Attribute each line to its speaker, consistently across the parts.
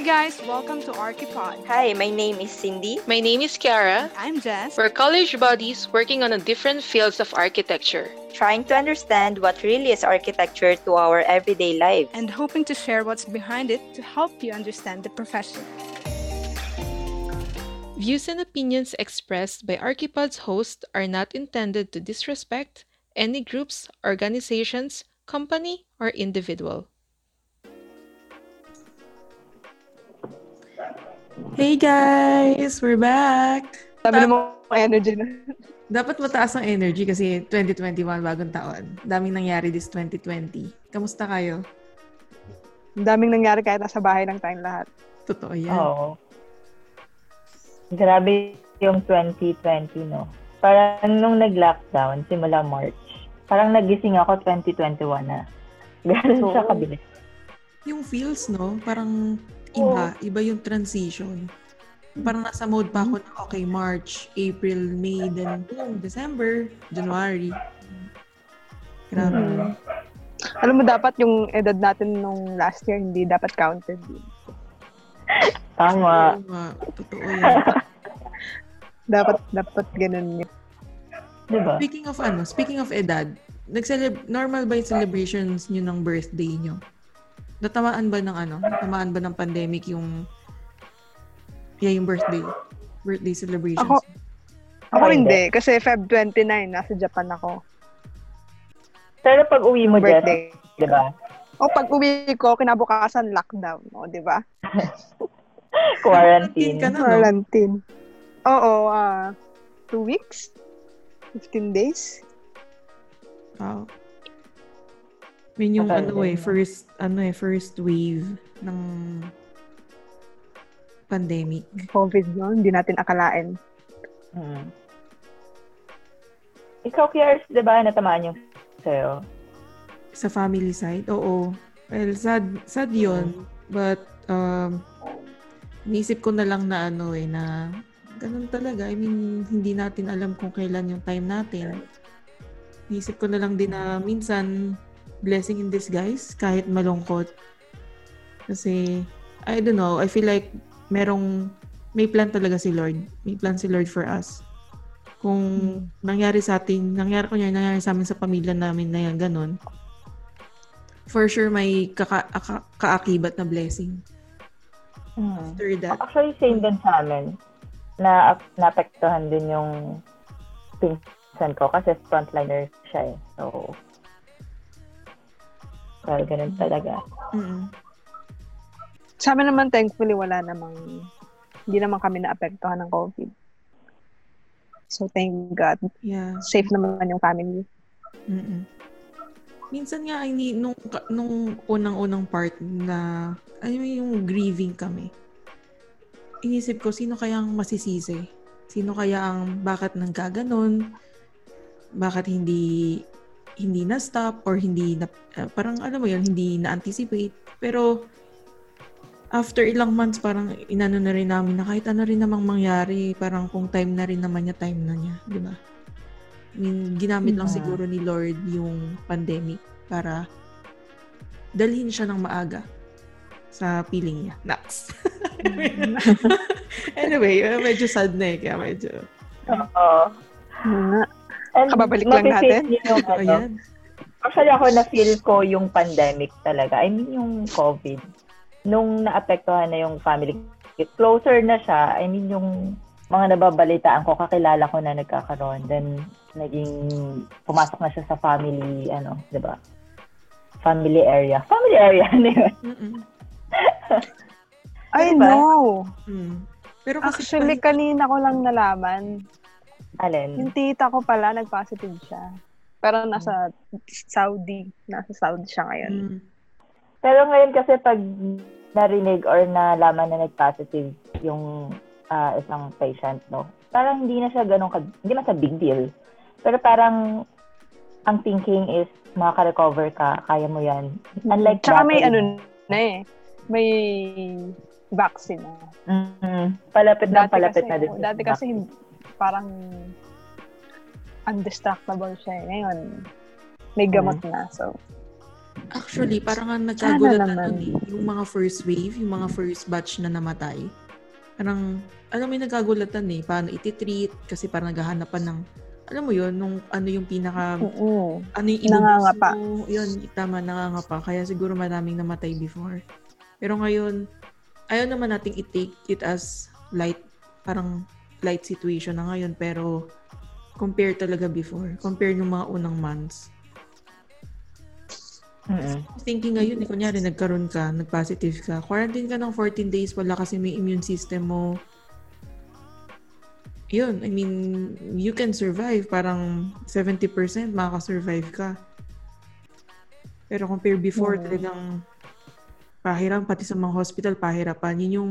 Speaker 1: Hi guys, welcome to Archipod.
Speaker 2: Hi, my name is Cindy.
Speaker 3: My name is Kiara.
Speaker 1: I'm Jess.
Speaker 3: We're college buddies working on a different fields of architecture.
Speaker 2: Trying to understand what really is architecture to our everyday life.
Speaker 1: And hoping to share what's behind it to help you understand the profession.
Speaker 3: Views and opinions expressed by Archipod's host are not intended to disrespect any groups, organizations, company, or individual.
Speaker 4: Hey guys! We're back!
Speaker 5: Sabi mo energy na.
Speaker 4: Dapat mataas ang energy kasi 2021, bagong taon. Daming nangyari this 2020. Kamusta kayo?
Speaker 5: Ang daming nangyari kahit nasa bahay lang tayong lahat.
Speaker 4: Totoo yan.
Speaker 6: Oo. Grabe yung 2020, no? Parang nung nag-lockdown, simula March, parang nagising ako 2021 na. Ganun
Speaker 4: Oo.
Speaker 6: sa kabilis.
Speaker 4: Yung feels, no? Parang iba. Iba yung transition. Parang nasa mode pa ako na, okay, March, April, May, then boom, December, January. Grabe.
Speaker 6: Mhm.
Speaker 5: Alam mo, dapat yung edad natin nung last year, hindi dapat counted.
Speaker 6: Tama.
Speaker 4: Nga. Totoo yan.
Speaker 5: Dapat, dapat ganun yun.
Speaker 6: Diba?
Speaker 4: Speaking of ano, speaking of edad, nagceleb normal ba yung celebrations nyo ng birthday nyo? Natamaan ba ng ano? Natamaan ba ng pandemic yung yeah, yung birthday? Birthday celebrations?
Speaker 5: Ako- Ako hindi, kasi Feb 29, nasa Japan ako.
Speaker 6: Pero pag uwi mo,
Speaker 5: Birthday.
Speaker 6: diba?
Speaker 5: O pag uwi ko, kinabukasan lockdown. O, di ba?
Speaker 6: Quarantine.
Speaker 4: ka na, no?
Speaker 5: Quarantine. Oo, ah, two weeks? 15 days?
Speaker 4: Wow. Yun yung
Speaker 6: Tagal
Speaker 4: ano eh, first, ano eh, first wave ng pandemic.
Speaker 5: COVID, no? Hindi natin akalain.
Speaker 6: Mm. Ikaw, Kiers, diba, natamaan yung sa'yo?
Speaker 4: Sa family side, oo. Well, sad, sad yun. But, um, naisip ko na lang na ano eh, na ganun talaga. I mean, hindi natin alam kung kailan yung time natin. Naisip ko na lang din na minsan, blessing in disguise, kahit malungkot. Kasi, I don't know, I feel like merong, may plan talaga si Lord. May plan si Lord for us. Kung nangyari sa atin, nangyari ko nangyari sa amin sa pamilya namin na yan, ganun. For sure, may kaka, aka- kaakibat na blessing.
Speaker 6: Mm.
Speaker 4: After that.
Speaker 6: Actually, same din sa amin. Na naapektuhan din yung pinsan ko kasi frontliner siya eh. So, well, ganun talaga.
Speaker 4: Mm-mm.
Speaker 5: Sa amin naman, thankfully, wala namang, hindi naman kami naapektuhan ng COVID. So, thank God.
Speaker 4: Yeah.
Speaker 5: Safe naman yung family.
Speaker 4: Mm-mm. Minsan nga, ini, nung, nung unang-unang part na, ano yung grieving kami, inisip ko, sino kayang masisisi? Sino kaya ang, bakit nagkaganon? Bakit hindi, hindi na-stop or hindi na, uh, parang alam mo yun, hindi na-anticipate. Pero, after ilang months, parang inano na rin namin na kahit ano rin namang mangyari, parang kung time na rin naman niya, time na niya. Di ba? I mean, ginamit lang
Speaker 6: Mhm.
Speaker 4: siguro ni Lord yung pandemic para dalhin siya ng maaga sa piling niya. Nax. anyway, uh, medyo sad na eh. Kaya medyo...
Speaker 6: Oo.
Speaker 5: Nga.
Speaker 6: And
Speaker 5: Kababalik lang natin.
Speaker 6: yung ano,
Speaker 4: Ayan.
Speaker 6: Actually, ako na-feel ko yung pandemic talaga. I mean, yung COVID. Nung naapektuhan na yung family, closer na siya. I mean, yung mga nababalitaan ko, kakilala ko na nagkakaroon. Then, naging, pumasok na siya sa family, ano, di ba? Family area. Family area, ano yun?
Speaker 5: I
Speaker 6: Diba?
Speaker 5: know.
Speaker 4: Mm. Pero kasi
Speaker 5: Actually, kanina ko lang nalaman.
Speaker 6: Alin?
Speaker 5: Yung tita ko pala, nag-positive siya. Pero nasa Saudi. Nasa Saudi siya ngayon.
Speaker 4: Mm.
Speaker 6: Pero ngayon kasi pag narinig or nalaman na nag-positive yung ah, isang patient, no? Parang hindi na siya ganun, ka, hindi na siya big deal. Pero parang ang thinking is makaka-recover ka, kaya mo yan. Unlike
Speaker 5: Tsaka may ano na eh. May vaccine na.
Speaker 6: Mm, palapit na
Speaker 5: Dati
Speaker 6: palapit
Speaker 5: kasi,
Speaker 6: na din.
Speaker 5: dati kasi hindi- parang undestructible siya eh. Ngayon, may gamot na. So,
Speaker 4: Actually, parang nga nagkagulatan
Speaker 5: naman.
Speaker 4: dun eh. Yung mga first wave, yung mga first batch na namatay. Parang, alam mo yung nagkagulatan eh. Paano ititreat? Kasi parang naghahanapan ng, alam mo yun, nung ano yung pinaka,
Speaker 5: Oo.
Speaker 4: ano yung
Speaker 5: Nangangapa.
Speaker 4: mo. Yun, tama, nangangapa. Kaya siguro maraming namatay before. Pero ngayon, ayaw naman nating i-take it as light, parang light situation na ngayon. Pero, compare talaga before. Compare nung mga unang months.
Speaker 6: Mm-mm.
Speaker 4: thinking ngayon, eh, kunyari nagkaroon ka, nag-positive ka, quarantine ka ng 14 days, wala kasi may immune system mo. Yun, I mean, you can survive. Parang 70% makaka-survive ka. Pero compare before,
Speaker 5: Mm.
Speaker 4: talagang pahiram, pati sa mga hospital, pahirapan. Yun yung,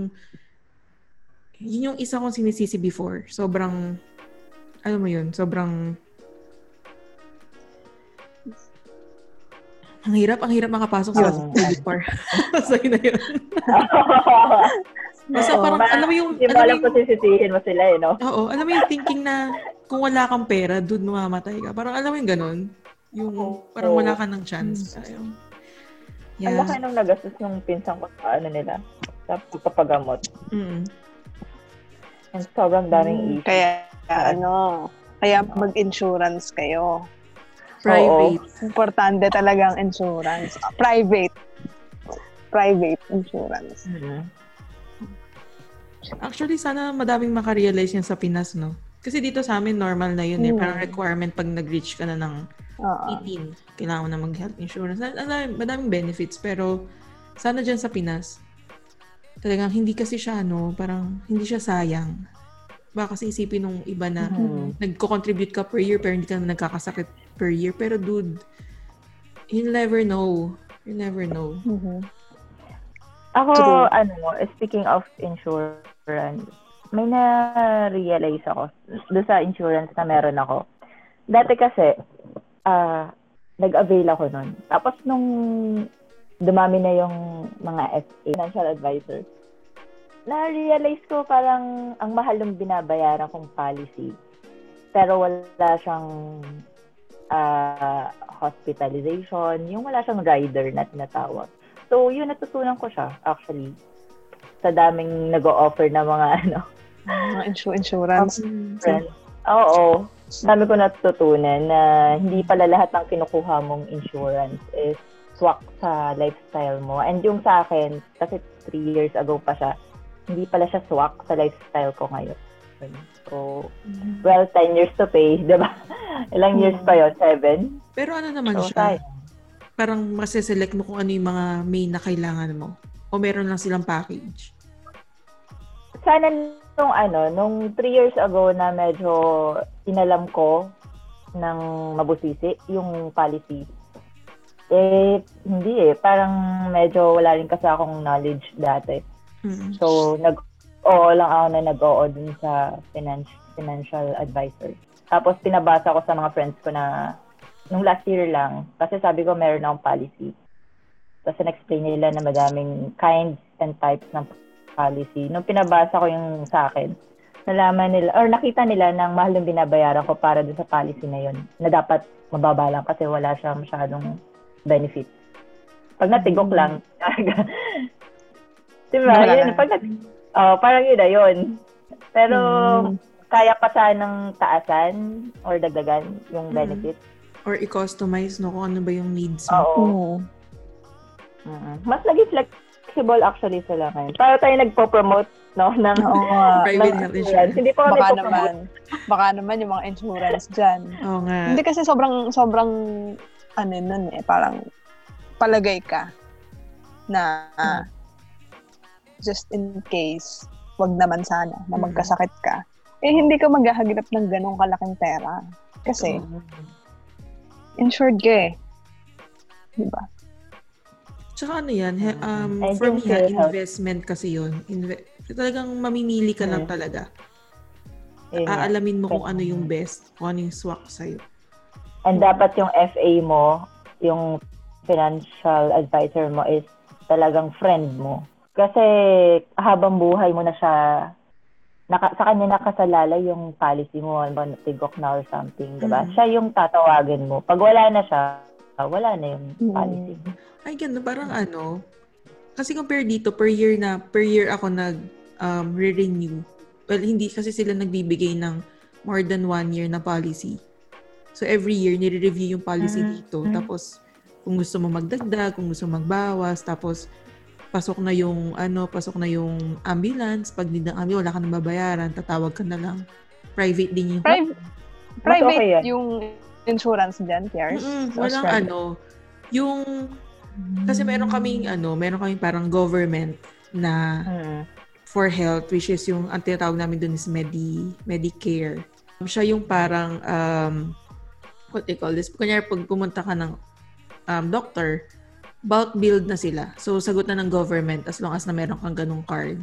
Speaker 4: yun yung isa kong sinisisi before. Sobrang, alam mo yun, sobrang Ang hirap, ang hirap makapasok sa hospital before. so, yun na yun. Basta
Speaker 5: Oo,
Speaker 4: parang, alam mo yung,
Speaker 6: Hindi mo
Speaker 4: alam
Speaker 6: kung sisisihin mo sila eh, no?
Speaker 4: oo, alam mo yung thinking na kung wala kang pera, dude, mamamatay ka. Parang alam mo yung ganun. Yung,
Speaker 6: Oo.
Speaker 4: parang wala ka ng chance. Ayun.
Speaker 6: Ang
Speaker 4: Yeah.
Speaker 6: laki nung nagastos nung pinsan ko sa ano nila, sa papagamot.
Speaker 4: Mm.
Speaker 6: And sobrang daming issue.
Speaker 5: Kaya, ano, kaya mag-insurance kayo.
Speaker 4: Private.
Speaker 5: Importante talaga ang insurance. Ah, Private. Private insurance.
Speaker 6: Mhm.
Speaker 4: Actually, sana madaming makarealize yan sa Pinas, no? Kasi dito sa amin, normal na yun eh.
Speaker 5: Hmm.
Speaker 4: Parang requirement pag nag-reach ka na ng
Speaker 5: Oo.
Speaker 4: 18, kailangan mo na mag-health insurance. Madaming benefits, pero sana dyan sa Pinas, talagang hindi kasi siya, no, parang hindi siya sayang. Baka kasi isipin nung iba na
Speaker 6: Mhm.
Speaker 4: nagko-contribute ka per year pero hindi ka na nagkakasakit per year. Pero dude, you'll never know. You never know.
Speaker 5: Mhm.
Speaker 6: Ako,
Speaker 5: True.
Speaker 6: ano, speaking of insurance, may na-realize ako doon sa insurance na meron ako. Dati kasi, ah nag-avail ako nun. Tapos nung dumami na yung mga FA, financial advisor, na-realize ko parang ang mahal ng binabayaran kong policy. Pero wala siyang ah, hospitalization, yung wala siyang rider na tinatawag. So, yun, natutunan ko siya, actually. Sa daming nag-o-offer na mga, ano,
Speaker 5: Mga insu- insurance.
Speaker 6: friends. Oo. Dami ko natutunan na hindi pala lahat ng kinukuha mong insurance is swak sa lifestyle mo. And yung sa akin, kasi three years ago pa siya, hindi pala siya swak sa lifestyle ko ngayon. So, well, 10 years to pay, di ba? Ilang years pa yon Seven?
Speaker 4: Pero ano naman
Speaker 6: So,
Speaker 4: siya?
Speaker 6: sayang.
Speaker 4: Parang masiselect mo kung ano yung mga main na kailangan mo. O meron lang silang package.
Speaker 6: sana nung ano, nung three years ago na medyo inalam ko ng mabusisi yung policy. Eh, hindi eh. Parang medyo wala rin kasi akong knowledge dati.
Speaker 4: Mm.
Speaker 6: So, nag-oo lang ako na nag-oo dun sa finance, financial advisor. Tapos, pinabasa ko sa mga friends ko na nung last year lang, kasi sabi ko meron akong policy. Tapos, na-explain nila na madaming kinds and types ng policy. Nung pinabasa ko yung sa akin, nalaman nila, or nakita nila ng mahal yung binabayaran ko para dun sa policy na yun, na dapat mababa lang kasi wala siya masyadong benefit. Pag natigok lang, diba?
Speaker 5: Wala
Speaker 6: Yun, pag nat- oh, parang yun na yun. Pero,
Speaker 5: Mm.
Speaker 6: kaya pa sanang taasan or dagdagan yung
Speaker 4: Mm.
Speaker 6: benefit.
Speaker 4: Or i-customize, no? Kung ano ba yung needs mo.
Speaker 6: Oo.
Speaker 5: Oo.
Speaker 6: Mm. Mas naging flexible actually sila ngayon. Para tayo nagpo-promote, no, ng,
Speaker 5: nga.
Speaker 4: Private
Speaker 6: ng
Speaker 4: health insurance.
Speaker 6: Hindi pa kami
Speaker 5: Baka naman, baka naman yung mga insurance dyan.
Speaker 4: Oo nga.
Speaker 5: Hindi kasi sobrang, sobrang, ano nun eh, parang palagay ka na ah, just in case, wag naman sana na
Speaker 4: Mm.
Speaker 5: magkasakit ka. Eh, hindi ka maghahagilap ng ganong kalaking pera. Kasi,
Speaker 6: Mm.
Speaker 5: insured ka eh. Diba?
Speaker 4: Tsaka ano yan, he- um,
Speaker 6: I
Speaker 4: for me ha, investment kasi yun. Inve- talagang mamimili ka lang
Speaker 6: Mm.
Speaker 4: talaga. Aalamin mo kung ano yung best, kung ano yung swak sa'yo.
Speaker 6: And dapat yung FA mo, yung financial advisor mo is talagang friend mo. Kasi habang buhay mo na siya, naka, sa kanya nakasalala yung policy mo, ba, tigok na or something, di ba?
Speaker 4: Mm.
Speaker 6: Siya yung tatawagin mo. Pag wala na siya, wala na yung
Speaker 5: Mm.
Speaker 6: policy.
Speaker 4: Ay, ganun. Parang ano, kasi compare dito, per year na, per year ako nag um, re-renew. Well, hindi kasi sila nagbibigay ng more than one year na policy. So, every year, nire-review yung policy
Speaker 6: Mm,
Speaker 4: dito.
Speaker 6: mm.
Speaker 4: Tapos, kung gusto mo magdagdag, kung gusto mo magbawas, tapos, pasok na yung, ano, pasok na yung ambulance. Pag hindi ng ambulance, wala ka nang babayaran, tatawag ka na lang. Private din yung...
Speaker 5: Pri- private
Speaker 6: okay
Speaker 5: yung insurance dyan, Piers.
Speaker 4: Mm-mm, walang
Speaker 5: Australia.
Speaker 4: ano, yung kasi meron kaming ano, meron kaming parang government na
Speaker 6: Mm.
Speaker 4: for health which is yung ang tinatawag namin dun is Medi Medicare. Siya yung parang um what they call this? Kunyari pag pumunta ka ng um, doctor, bulk billed na sila. So sagot na ng government as long as na meron kang ganung card.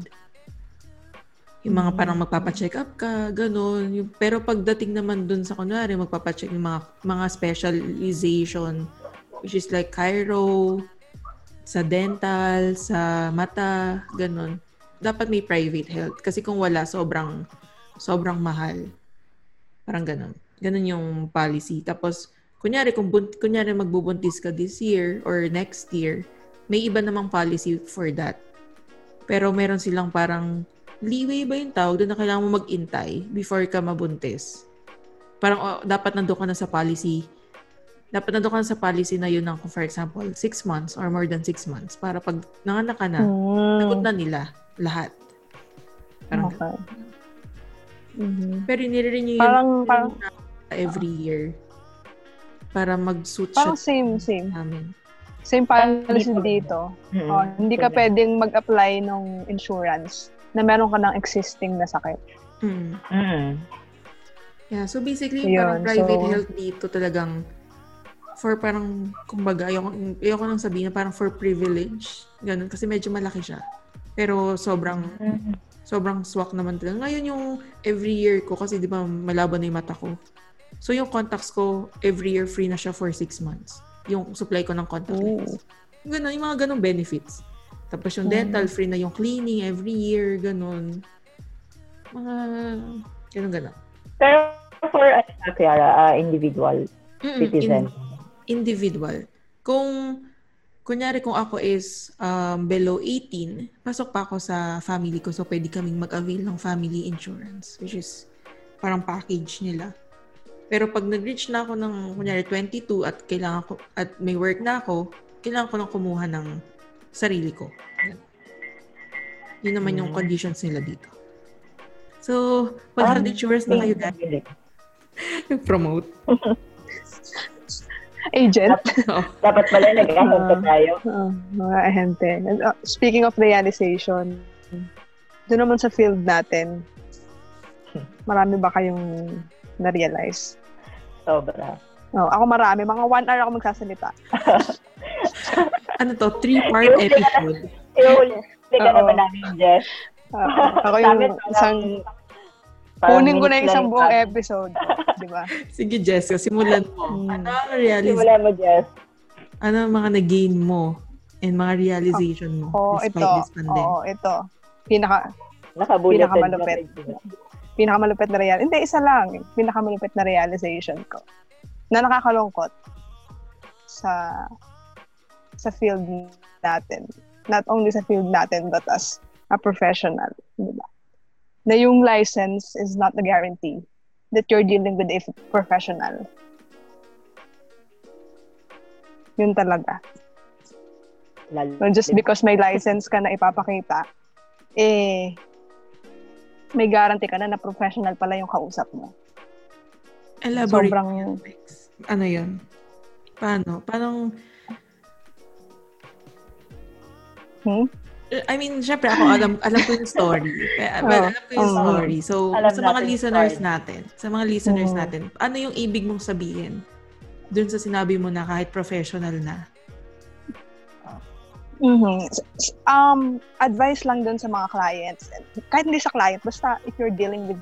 Speaker 4: Yung mga parang magpapacheck up ka, ganun. Yung, pero pagdating naman dun sa kunwari, magpapacheck yung mga, mga specialization, which is like Cairo, sa dental, sa mata, ganun. Dapat may private health. Kasi kung wala, sobrang, sobrang mahal. Parang ganun. Ganun yung policy. Tapos, kunyari, kung bun- kunyari magbubuntis ka this year or next year, may iba namang policy for that. Pero meron silang parang leeway ba yung tawag doon na kailangan mo mag-intay before ka mabuntis. Parang oh, dapat nandun ka na sa policy. Dapat nandun ka na sa policy na yun ng, for example, six months or more than six months para pag nanganak ka na,
Speaker 5: Mm.
Speaker 4: sagot na nila lahat. Parang
Speaker 5: Okay. Mhm.
Speaker 4: Pero nire-renew yun
Speaker 5: Parang, parang,
Speaker 4: every year para mag-suit siya
Speaker 5: parang same, same.
Speaker 4: sa amin.
Speaker 5: Same policy
Speaker 6: Dito.
Speaker 5: dito.
Speaker 6: Mm.
Speaker 5: Oh, hindi ka pwedeng mag-apply ng insurance na meron ka ng existing na sakit.
Speaker 4: Mm.
Speaker 6: Mm.
Speaker 4: Yeah, so basically,
Speaker 5: Yun,
Speaker 4: parang private
Speaker 5: so-
Speaker 4: health dito talagang for parang, kumbaga, ayoko, ayoko nang sabihin na parang for privilege. Ganun, kasi medyo malaki siya. Pero sobrang,
Speaker 6: Mm.
Speaker 4: sobrang swak naman talaga. Ngayon yung every year ko, kasi di ba malaban na yung mata ko. So yung contacts ko, every year free na siya for six months. Yung supply ko ng contact lens. Ganun, yung mga ganun benefits. Tapos yung
Speaker 5: Mm.
Speaker 4: dental, free na yung cleaning every year, ganun. Mga, ganun, ganun.
Speaker 6: Pero for ano, Kiara, ah, individual
Speaker 4: Mm-mm,
Speaker 6: citizen.
Speaker 4: in- individual. Kung, kunyari kung ako is um, below 18, pasok pa ako sa family ko. So, pwede kaming mag-avail ng family insurance, which is parang package nila. Pero pag nag-reach na ako ng, kunyari, 22 at kailangan ko, at may work na ako, kailangan ko nang kumuha ng sarili ko. Yun naman yung
Speaker 6: Mm.
Speaker 4: conditions nila dito. So, pag health insurance na kayo, guys, promote.
Speaker 5: Agent.
Speaker 6: Dapat pala nag-ahon pa
Speaker 5: Ah.
Speaker 6: tayo.
Speaker 5: Ah, mga ahente. Uh, speaking of realization, doon naman sa field natin, marami ba kayong na-realize?
Speaker 6: Sobra.
Speaker 5: Oh, ako marami. Mga one hour ako magsasalita.
Speaker 4: Ano to? Three-part episode.
Speaker 6: Ihuli ka naman namin, Jess.
Speaker 5: Ako yung isang... Kunin ko na yung isang buong episode. Di ba?
Speaker 4: Sige, Jessica, simulan mo.
Speaker 5: Hmm.
Speaker 4: Ano ang realize,
Speaker 6: Simula mo, Jess.
Speaker 4: ano ang mga nag-gain mo and mga realization mo
Speaker 5: Oo,
Speaker 4: despite
Speaker 5: ito.
Speaker 4: this pandemic?
Speaker 5: Oo, ito. Pinaka,
Speaker 6: Nakabulleted
Speaker 5: Pinakamalupit.
Speaker 6: Na
Speaker 5: pinakamalupit na real. Hindi, isa lang. Pinakamalupit na realization ko. Na nakakalungkot sa sa field natin. Not only sa field natin, but as a professional. Di ba? Na yung license is not a guarantee that you're dealing with a professional. Yun talaga.
Speaker 6: Lalo-
Speaker 5: No, just because may license ka na ipapakita, eh, may guarantee ka na na professional pala yung kausap mo.
Speaker 4: Elaborate
Speaker 5: Sobrang-.
Speaker 4: Ano yun? Paano? Paano?
Speaker 5: Hmm?
Speaker 4: I mean, syempre ako alam alam ko yung story. Well,
Speaker 5: Oh.
Speaker 4: alam ko yung
Speaker 5: Oo.
Speaker 4: story. So,
Speaker 6: Alam
Speaker 4: sa mga listeners
Speaker 6: story.
Speaker 4: natin, sa mga listeners
Speaker 5: Oo.
Speaker 4: natin, ano yung ibig mong sabihin dun sa sinabi mo na kahit professional na?
Speaker 5: Mhm. Um, advice lang dun sa mga clients. Kahit hindi sa client, basta if you're dealing with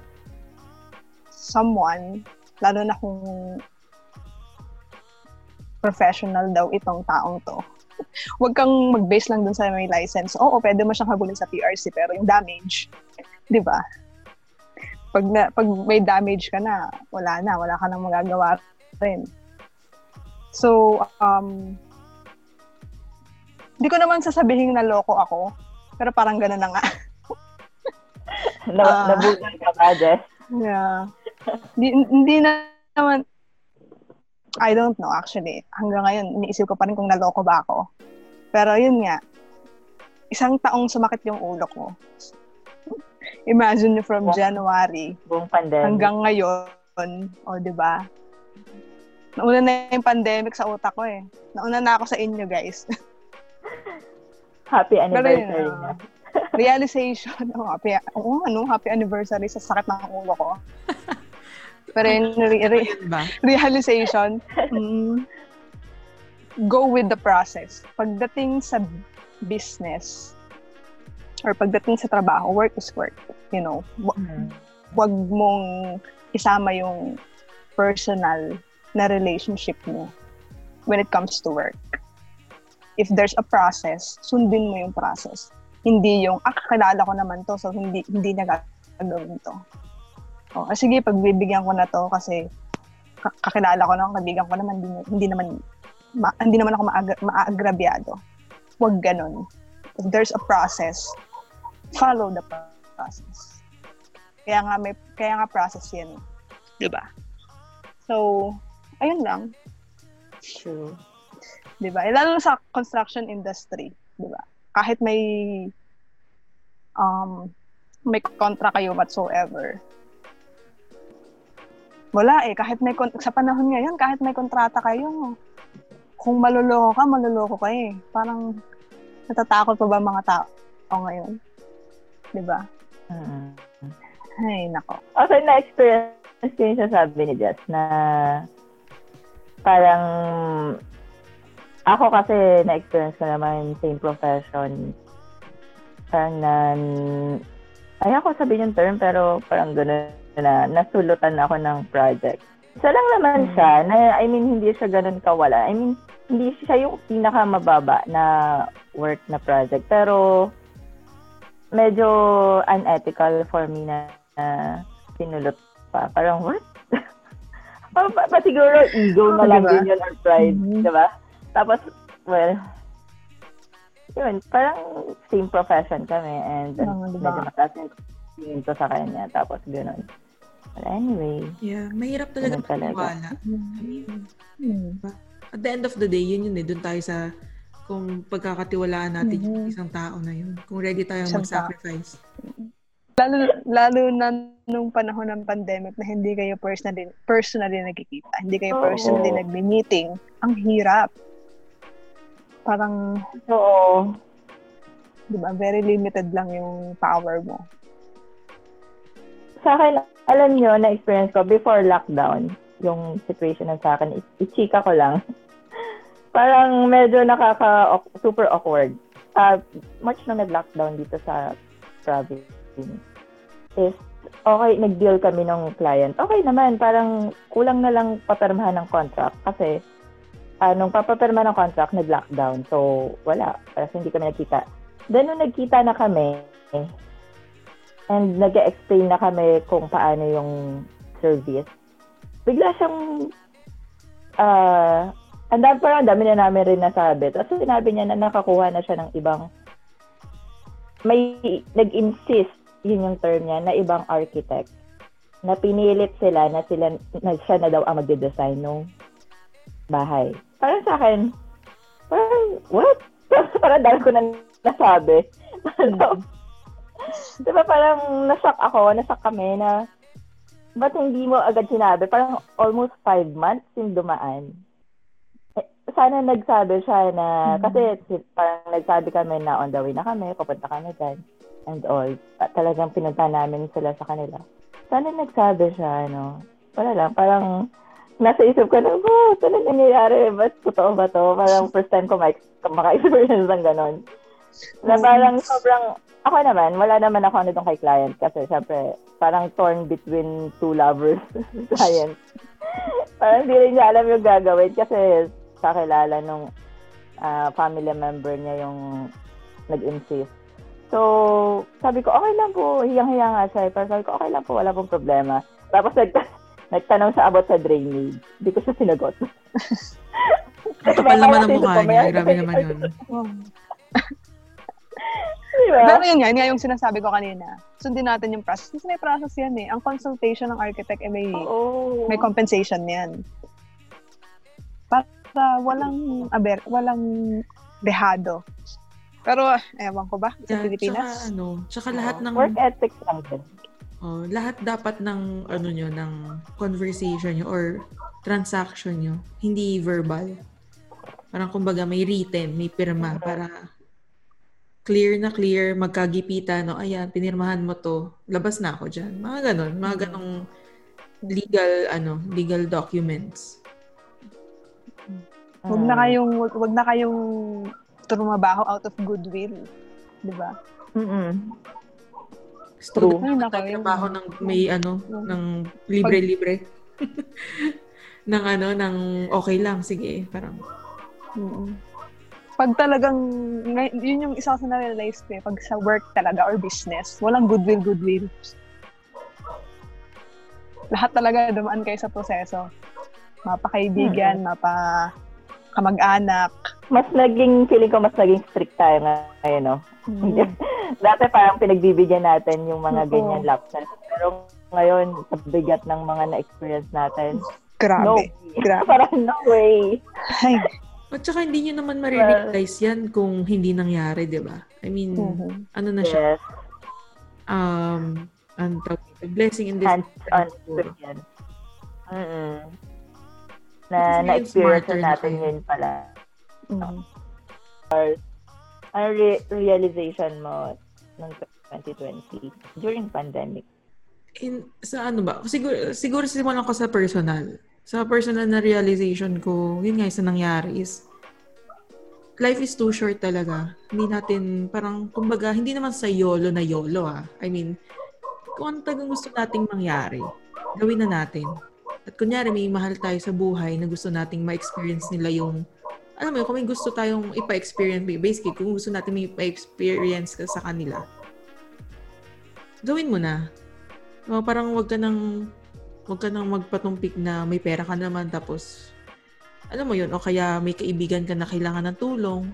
Speaker 5: someone, lalo na kung professional daw itong taong to, huwag kang mag-base lang dun sa may license. Oo, pwede mo siyang habulin sa PRC, pero yung damage, di ba? Pag, na, pag may damage ka na, wala na, wala ka nang magagawa rin. So, um, Hindi ko naman sasabihin na loko ako, pero parang gano'n na nga.
Speaker 6: Na,
Speaker 5: Ah.
Speaker 6: nabugan ka ba, Jess?
Speaker 5: Yeah. Hindi, hindi na naman, I don't know actually. Hanggang ngayon, iniisip ko pa rin kung naloko ba ako. Pero yun nga, isang taong sumakit yung ulo ko. Imagine nyo from. January
Speaker 6: Buong pandemic.
Speaker 5: hanggang ngayon, o di ba? Nauna na yung pandemic sa utak ko eh. Nauna na ako sa inyo guys.
Speaker 6: Happy anniversary na.
Speaker 5: realization, oh, happy, oo, ano, happy anniversary sa sakit ng ulo ko. Pero yun, re- re- realization, mm, go with the process. Pagdating sa business, or pagdating sa trabaho, work is work. You know, wa-
Speaker 6: Mhm.
Speaker 5: wag mong isama yung personal na relationship mo when it comes to work. If there's a process, sundin mo yung process. Hindi yung, ah, kakilala ko naman to, so hindi, hindi na gagawin to. O, ah, sige, pagbibigyan ko na to kasi ka- kakilala ko na, kaibigan ko naman, hindi, hindi naman, ma, hindi naman ako maagra-. Huwag ganun. If there's a process, follow the process. Kaya nga may kaya nga process 'yan. 'Di ba? So, ayun lang,
Speaker 6: True.
Speaker 5: 'Di ba? Eh, Lalo sa construction industry, 'di ba? Kahit may um may contract kayo whatsoever. Wala eh, kahit may kon- sa panahon ngayon, kahit may kontrata kayo, kung maluloko ka, maluloko ka eh. Parang natatakot pa ba mga tao ngayon? 'Di ba?
Speaker 6: Mhm.
Speaker 5: Ay, nako.
Speaker 6: Also, na-experience ko yung sasabi ni Jess na parang ako kasi na-experience ko naman same profession. Parang na ayoko sabihin yung term pero parang gano'n na nasulutan ako ng project. Isa lang naman siya na I mean hindi siya gano'n kawala. I mean hindi siya yung pinakamababa na work na project pero medyo unethical for me na, na sinulot pa. Parang, what? pa, pa, pa siguro ego na lang
Speaker 5: diba?
Speaker 6: din yun or pride,
Speaker 5: Mhm.
Speaker 6: di ba? Tapos, well, yun, parang same profession kami and
Speaker 5: Oo, diba?
Speaker 6: medyo mataas yung ko sa kanya. Tapos, ganun. But anyway,
Speaker 4: Yeah, mahirap talaga maniwala. I mean,
Speaker 5: Hmm.
Speaker 4: at the end of the day, yun yun eh. Doon tayo sa kung pagkakatiwalaan natin yung
Speaker 5: Mhm.
Speaker 4: isang tao na yun. Kung ready tayong
Speaker 5: Isang tao.
Speaker 4: mag-sacrifice.
Speaker 5: Lalo, lalo na nung panahon ng pandemic na hindi kayo personally, personally nagkikita. Hindi kayo
Speaker 6: Oo.
Speaker 5: personally nagmi-meeting. Ang hirap. Parang,
Speaker 6: so,
Speaker 5: di ba, very limited lang yung power mo.
Speaker 6: sa akin, alam nyo, na-experience ko before lockdown, yung situation na sa akin, i-chika ko lang. Parang medyo nakaka, super awkward. Uh, March na nag-lockdown dito sa province. Is, okay, nag-deal kami ng client. Okay naman, parang kulang na lang papirmahan ng contract kasi uh, nung papapirma ng contract, nag-lockdown. So, wala. Kasi hindi kami nagkita. Then, nung nagkita na kami, and nag explain na kami kung paano yung service. Bigla siyang ah ang dami parang ang dami na namin rin nasabi. Tapos sinabi niya na nakakuha na siya ng ibang may nag-insist yun yung term niya na ibang architect na pinilit sila na sila na siya na daw ang magde-design ng bahay. Parang sa akin, parang, what? parang dahil ko na nasabi. Parang, Di ba parang nasak ako, nasak kami na ba't hindi mo agad sinabi? Parang almost five months yung dumaan. Eh, sana nagsabi siya na, kasi si- parang nagsabi kami na on the way na kami, papunta kami dyan, and all. Ta- Talagang pinunta namin sila sa kanila. Sana nagsabi siya, ano, wala lang, parang nasa isip ko na, oh, ano nangyayari? Ba't totoo ba to? Parang first time ko maka- maka-experience ng ganon. Na parang sobrang, ako naman, wala naman ako ano doon kay client kasi syempre, parang torn between two lovers client. parang hindi rin niya alam yung gagawin kasi kakilala nung ah, family member niya yung nag-insist. So, sabi ko, okay lang po, hiyang-hiya nga siya. Pero sabi ko, okay lang po, wala pong problema. Tapos nag nagtanong siya about sa drainage. Hindi ko siya sinagot.
Speaker 4: Kapal naman ang mukha niya. Grabe naman yun.
Speaker 6: Diba?
Speaker 5: Pero yun nga, yun nga yung sinasabi ko kanina. Sundin natin yung process. Kasi may process yan eh. Ang consultation ng architect, eh, may,
Speaker 6: Oo.
Speaker 5: may compensation yan. Para walang, aber, walang dehado. Pero, ewan ko ba, sa
Speaker 4: Yeah,
Speaker 5: Pilipinas?
Speaker 4: Tsaka, ano, tsaka lahat ng,
Speaker 6: Work ethics lang din.
Speaker 4: Oh, lahat dapat ng, ano nyo, ng conversation nyo or transaction nyo, hindi verbal. Parang kumbaga may written, may pirma para clear na clear, magkagipita, no? Ayan, pinirmahan mo to. Labas na ako dyan. Mga ganon. Mga ganong legal, ano, legal documents.
Speaker 5: Huwag na kayong, wag, wag na kayong trumabaho out of goodwill. Di ba?
Speaker 6: Mm-mm.
Speaker 4: Student
Speaker 5: Ay,
Speaker 4: na
Speaker 5: yun.
Speaker 4: trabaho ng may ano,
Speaker 5: Mm.
Speaker 4: ng libre-libre. ng ano, ng okay lang, sige, parang
Speaker 5: mm Pag talagang, yun yung isa sa na-realize ko eh, pag sa work talaga or business, walang goodwill, goodwill. Lahat talaga dumaan kayo sa proseso. Mapakaibigan, mapa kamag-anak.
Speaker 6: Mas naging, feeling ko mas naging strict tayo ngayon, no? Dati parang pinagbibigyan natin yung mga
Speaker 5: Oo.
Speaker 6: ganyan lapses. Pero ngayon, sa bigat ng mga na-experience natin, no
Speaker 5: Grabe.
Speaker 6: way.
Speaker 5: Grabe.
Speaker 6: parang no way.
Speaker 5: Ay.
Speaker 4: At saka hindi nyo naman marirealize yan kung hindi nangyari, di ba? I mean,
Speaker 5: Mhm.
Speaker 4: ano na siya,
Speaker 6: Yes,
Speaker 4: um, ang blessing in this
Speaker 6: hands-on experience. Mm-mm. Na na-experience
Speaker 4: na
Speaker 6: natin yun pala.
Speaker 5: Mhm.
Speaker 6: Ano re- realization mo ng 2020 during pandemic?
Speaker 4: In, sa ano ba? Siguro, siguro simulan ko sa personal. Sa personal na realization ko, yun nga yung sa nangyari is, life is too short talaga. Hindi natin, parang, kumbaga, hindi naman sa YOLO na YOLO ah. I mean, kung ano talagang gusto nating mangyari, gawin na natin. At kunyari, may mahal tayo sa buhay na gusto nating ma-experience nila yung, alam mo, yun, kung may gusto tayong ipa-experience, basically, kung gusto natin may ipa-experience ka sa kanila, gawin mo na. O, parang wag ka nang wag ka nang magpatumpik na may pera ka naman tapos alam mo yun o kaya may kaibigan ka na kailangan ng tulong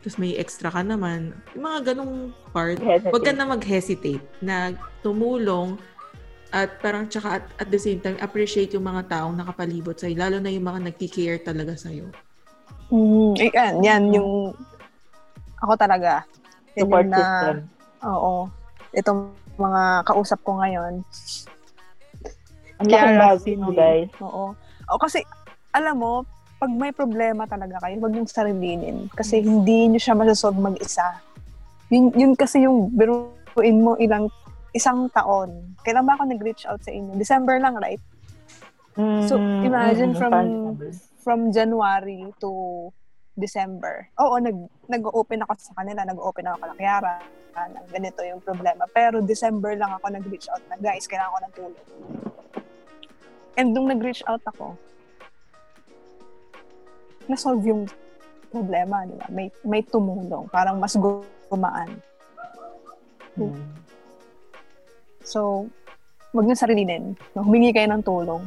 Speaker 4: tapos may extra ka naman yung mga ganong part
Speaker 6: Hesitate.
Speaker 4: wag ka na mag-hesitate na tumulong at parang tsaka at, at the same time appreciate yung mga taong nakapalibot sa'yo lalo na yung mga nagki-care talaga sa'yo
Speaker 5: Mm, yan, yan yung ako talaga. Yan
Speaker 6: Support
Speaker 5: na,
Speaker 6: system.
Speaker 5: Oo. Itong mga kausap ko ngayon.
Speaker 6: Ang laking bago,
Speaker 5: Cindy.
Speaker 6: guys.
Speaker 5: Oo. O kasi, alam mo, pag may problema talaga kayo, huwag yung sarilinin. Kasi hindi nyo siya masasolve mag-isa. Yun, yun kasi yung biruin mo ilang isang taon. Kailan ba ako nag-reach out sa inyo? December lang, right? So,
Speaker 6: Mm,
Speaker 5: imagine
Speaker 6: mm,
Speaker 5: from from January to December. Oo, nag, nag-open ako sa kanila, nag-open ako kala Kiara, na ganito yung problema. Pero December lang ako nag-reach out na, guys, kailangan ko ng tulong. And nung nag-reach out ako, na-solve yung problema, di ba? May, may tumulong. Parang mas gumaan.
Speaker 6: Mm.
Speaker 5: So, wag niyo sarilinin. Humingi kayo ng tulong.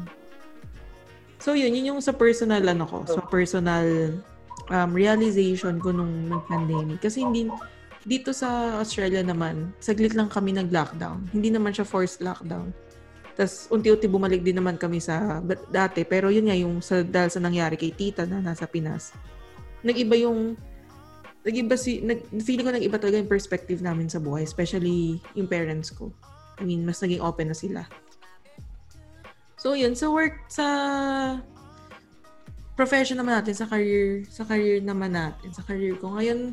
Speaker 4: So yun, yun yung sa personal ano ko, sa personal um, realization ko nung nag-pandemic. Kasi hindi, dito sa Australia naman, saglit lang kami nag-lockdown. Hindi naman siya forced lockdown. Tapos unti-unti bumalik din naman kami sa dati. Pero yun nga yung sa, dahil sa nangyari kay tita na nasa Pinas. Nag-iba yung nag-iba si nag, feeling ko nag-iba talaga yung perspective namin sa buhay, especially yung parents ko. I mean, mas naging open na sila. So, yun. Sa work, sa profession naman natin, sa career, sa career naman natin, sa career ko. Ngayon,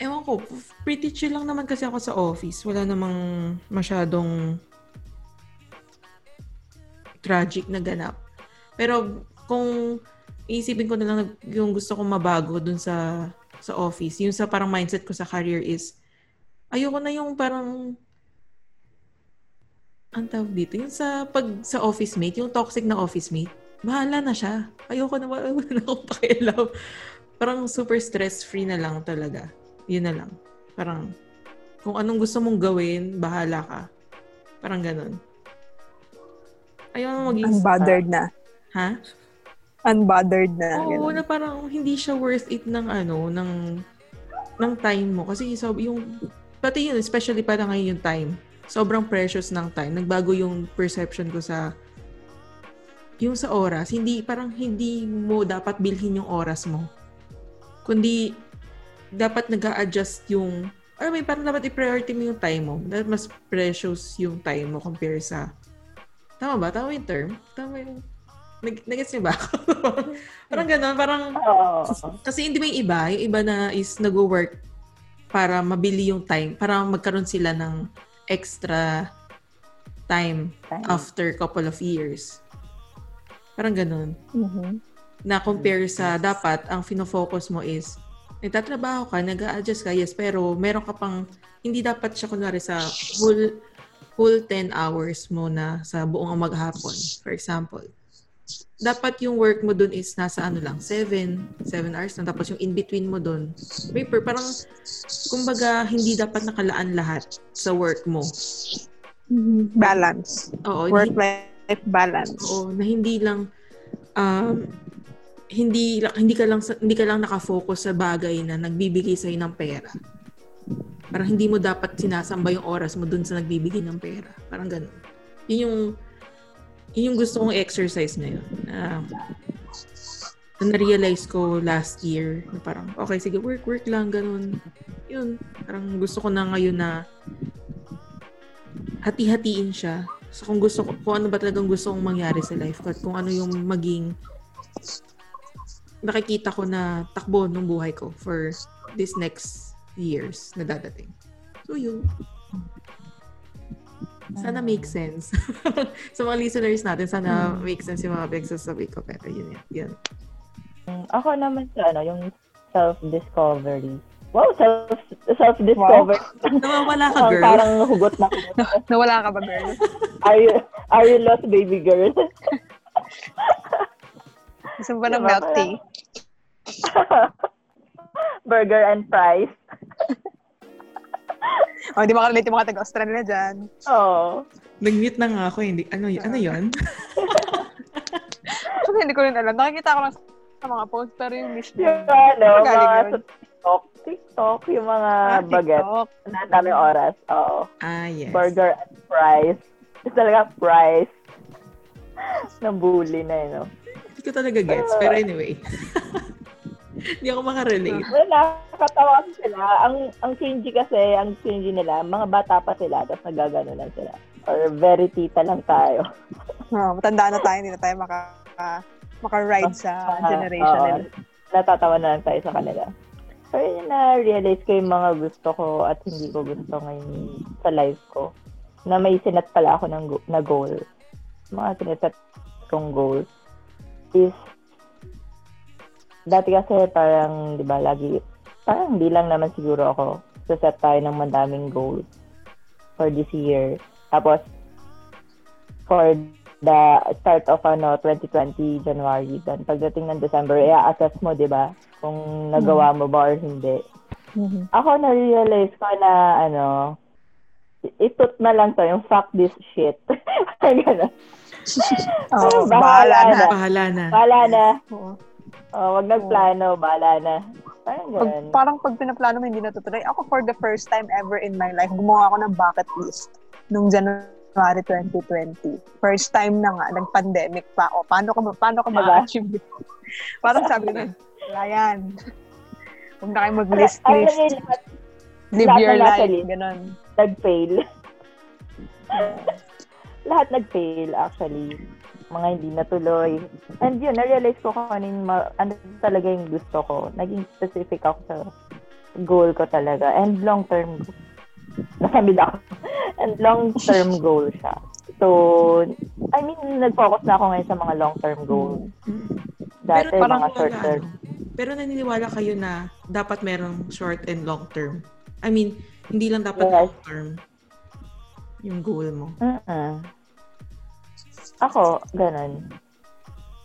Speaker 4: ewan ko, pretty chill lang naman kasi ako sa office. Wala namang masyadong tragic na ganap. Pero, kung iisipin ko na lang yung gusto kong mabago dun sa sa office, yung sa parang mindset ko sa career is, ayoko na yung parang ang tawag dito, yung sa pag sa office mate, yung toxic na office mate, bahala na siya. Ayoko na, wala na akong pakialam. Parang super stress-free na lang talaga. Yun na lang. Parang, kung anong gusto mong gawin, bahala ka. Parang ganun. Ayoko na maging...
Speaker 5: Unbothered na.
Speaker 4: Ha?
Speaker 5: Unbothered na.
Speaker 4: Oo,
Speaker 5: ganun.
Speaker 4: na parang hindi siya worth it ng ano, ng ng time mo. Kasi so, yung, pati yun, especially para ngayon yung time. Sobrang precious ng time. Nagbago yung perception ko sa yung sa oras. Hindi, parang hindi mo dapat bilhin yung oras mo. Kundi, dapat nag adjust yung, alam mo, parang dapat i-priority mo yung time mo. Dapat mas precious yung time mo compare sa, tama ba? Tama yung term? Tama yung, nag, nag-gets niyo ba? parang gano'n, parang, kasi hindi yung iba, yung iba na is nag-work para mabili yung time, para magkaroon sila ng extra time
Speaker 6: Time.
Speaker 4: after couple of years. Parang ganun.
Speaker 5: Mhm.
Speaker 4: Na compare sa dapat, ang fino-focus mo is, nagtatrabaho ka, nag adjust ka, yes, pero meron ka pang, hindi dapat siya kunwari sa full, full 10 hours mo na sa buong maghapon, for example. Dapat yung work mo dun is nasa ano lang, 7, 7 hours lang. Tapos yung in-between mo dun, paper, parang, kumbaga, hindi dapat nakalaan lahat sa work mo.
Speaker 5: Mhm. Balance.
Speaker 4: Oo,
Speaker 5: Work-life balance.
Speaker 4: Oo, na hindi lang um hindi hindi ka lang hindi ka lang nakafocus sa bagay na nagbibigay sa ng pera. Parang hindi mo dapat sinasamba yung oras mo dun sa nagbibigay ng pera. Parang ganun. Yun yung yun yung gusto kong exercise ngayon. Na, na na-realize ko last year na parang, okay, sige, work, work lang, ganun. Yun. Parang gusto ko na ngayon na hati-hatiin siya. So kung gusto ko, kung ano ba talagang gusto kong mangyari sa life ko at kung ano yung maging nakikita ko na takbo ng buhay ko for this next years na dadating. So yun. Sana make sense. sa mga listeners natin, sana make sense yung mga pinagsasabi ko. Pero yun, yun. yun.
Speaker 6: Mm, Ako naman sa ano, yung self-discovery. Wow, self, self-discovery.
Speaker 4: Nawawala ka, girl.
Speaker 6: Parang hugot na hugot.
Speaker 5: Nawala ka ba, girl?
Speaker 6: Are you, are you lost, baby girl?
Speaker 5: Gusto mo ba ng
Speaker 6: Diba,
Speaker 5: milk tea?
Speaker 6: Burger and fries.
Speaker 5: O, hindi makarelate yung mga taga-Australia dyan.
Speaker 6: Oo.
Speaker 4: Nag-mute na nga ako. Hindi, ano, y- ano yun?
Speaker 5: Kasi hindi ko rin alam. Nakikita ko lang sa mga posts, pero yung list
Speaker 6: Yung ano, mga
Speaker 5: yun.
Speaker 6: sa TikTok. TikTok, yung mga
Speaker 5: Ah,
Speaker 6: baget. Na dami oras. Oo.
Speaker 4: Ah, yes.
Speaker 6: Burger and fries. It's talaga fries. Nabully na yun, no?
Speaker 4: Hindi ko talaga gets. Pero anyway. Hindi ako makarelate.
Speaker 6: Well, nakakatawa sila. Ang ang cringy kasi, ang cringy nila, mga bata pa sila, tapos nagagano lang sila. Or very tita lang tayo.
Speaker 5: Oh, matanda na tayo, hindi na tayo maka, maka-ride sa
Speaker 6: Ah,
Speaker 5: generation
Speaker 6: oo.
Speaker 5: nila.
Speaker 6: Natatawa na lang tayo sa kanila. Pero yun na-realize ko yung mga gusto ko at hindi ko gusto ngayon sa life ko. Na may sinat pala ako ng go- na goal. Mga sinaset kong goals is dati kasi parang, di ba, lagi, parang hindi lang naman siguro ako set tayo ng madaming goals for this year. Tapos, for the start of ano 2020 January then pagdating ng December i-assess mo 'di ba kung nagawa mo ba or hindi
Speaker 5: Mhm.
Speaker 6: ako na-realize ko na ano itut na lang to yung fuck this shit Ganun.
Speaker 5: Oh,
Speaker 6: Bahala
Speaker 5: bahala na.
Speaker 6: na.
Speaker 4: Bahala na.
Speaker 6: bahala na
Speaker 5: Oo.
Speaker 6: Oh, wag nagplano bahala na parang
Speaker 5: Pag,
Speaker 6: ganun
Speaker 5: parang pag pinaplano mo, hindi natutuloy. Ako, for the first time ever in my life, gumawa ako ng bucket list nung January 2020. First time na nga, nag-pandemic pa. O, paano ma- paano ka
Speaker 6: Diba?
Speaker 5: ma-achieve? Parang sabi na, wala yan. Huwag na kayo
Speaker 6: Alam
Speaker 5: mag-list-list.
Speaker 6: niyo, lahat
Speaker 5: Live
Speaker 6: lahat
Speaker 5: your life.
Speaker 6: list.
Speaker 5: Ganon.
Speaker 6: nag-fail lahat nag-fail actually mga hindi natuloy. And yun, na-realize ko kung ano, yung ma- ano talaga yung gusto ko. Naging specific ako sa goal ko talaga. And long-term goal. Nasamid ako. And long-term goal siya. So, I mean, nag-focus na ako ngayon sa mga long-term goals.
Speaker 4: Mm.
Speaker 6: Dati,
Speaker 4: Pero parang
Speaker 6: mga
Speaker 4: wala,
Speaker 6: short-term.
Speaker 4: ano, Pero naniniwala kayo na dapat merong short and long term. I mean, hindi lang dapat
Speaker 6: Yes.
Speaker 4: long term yung goal mo.
Speaker 6: Mm-mm. Ako, ganun.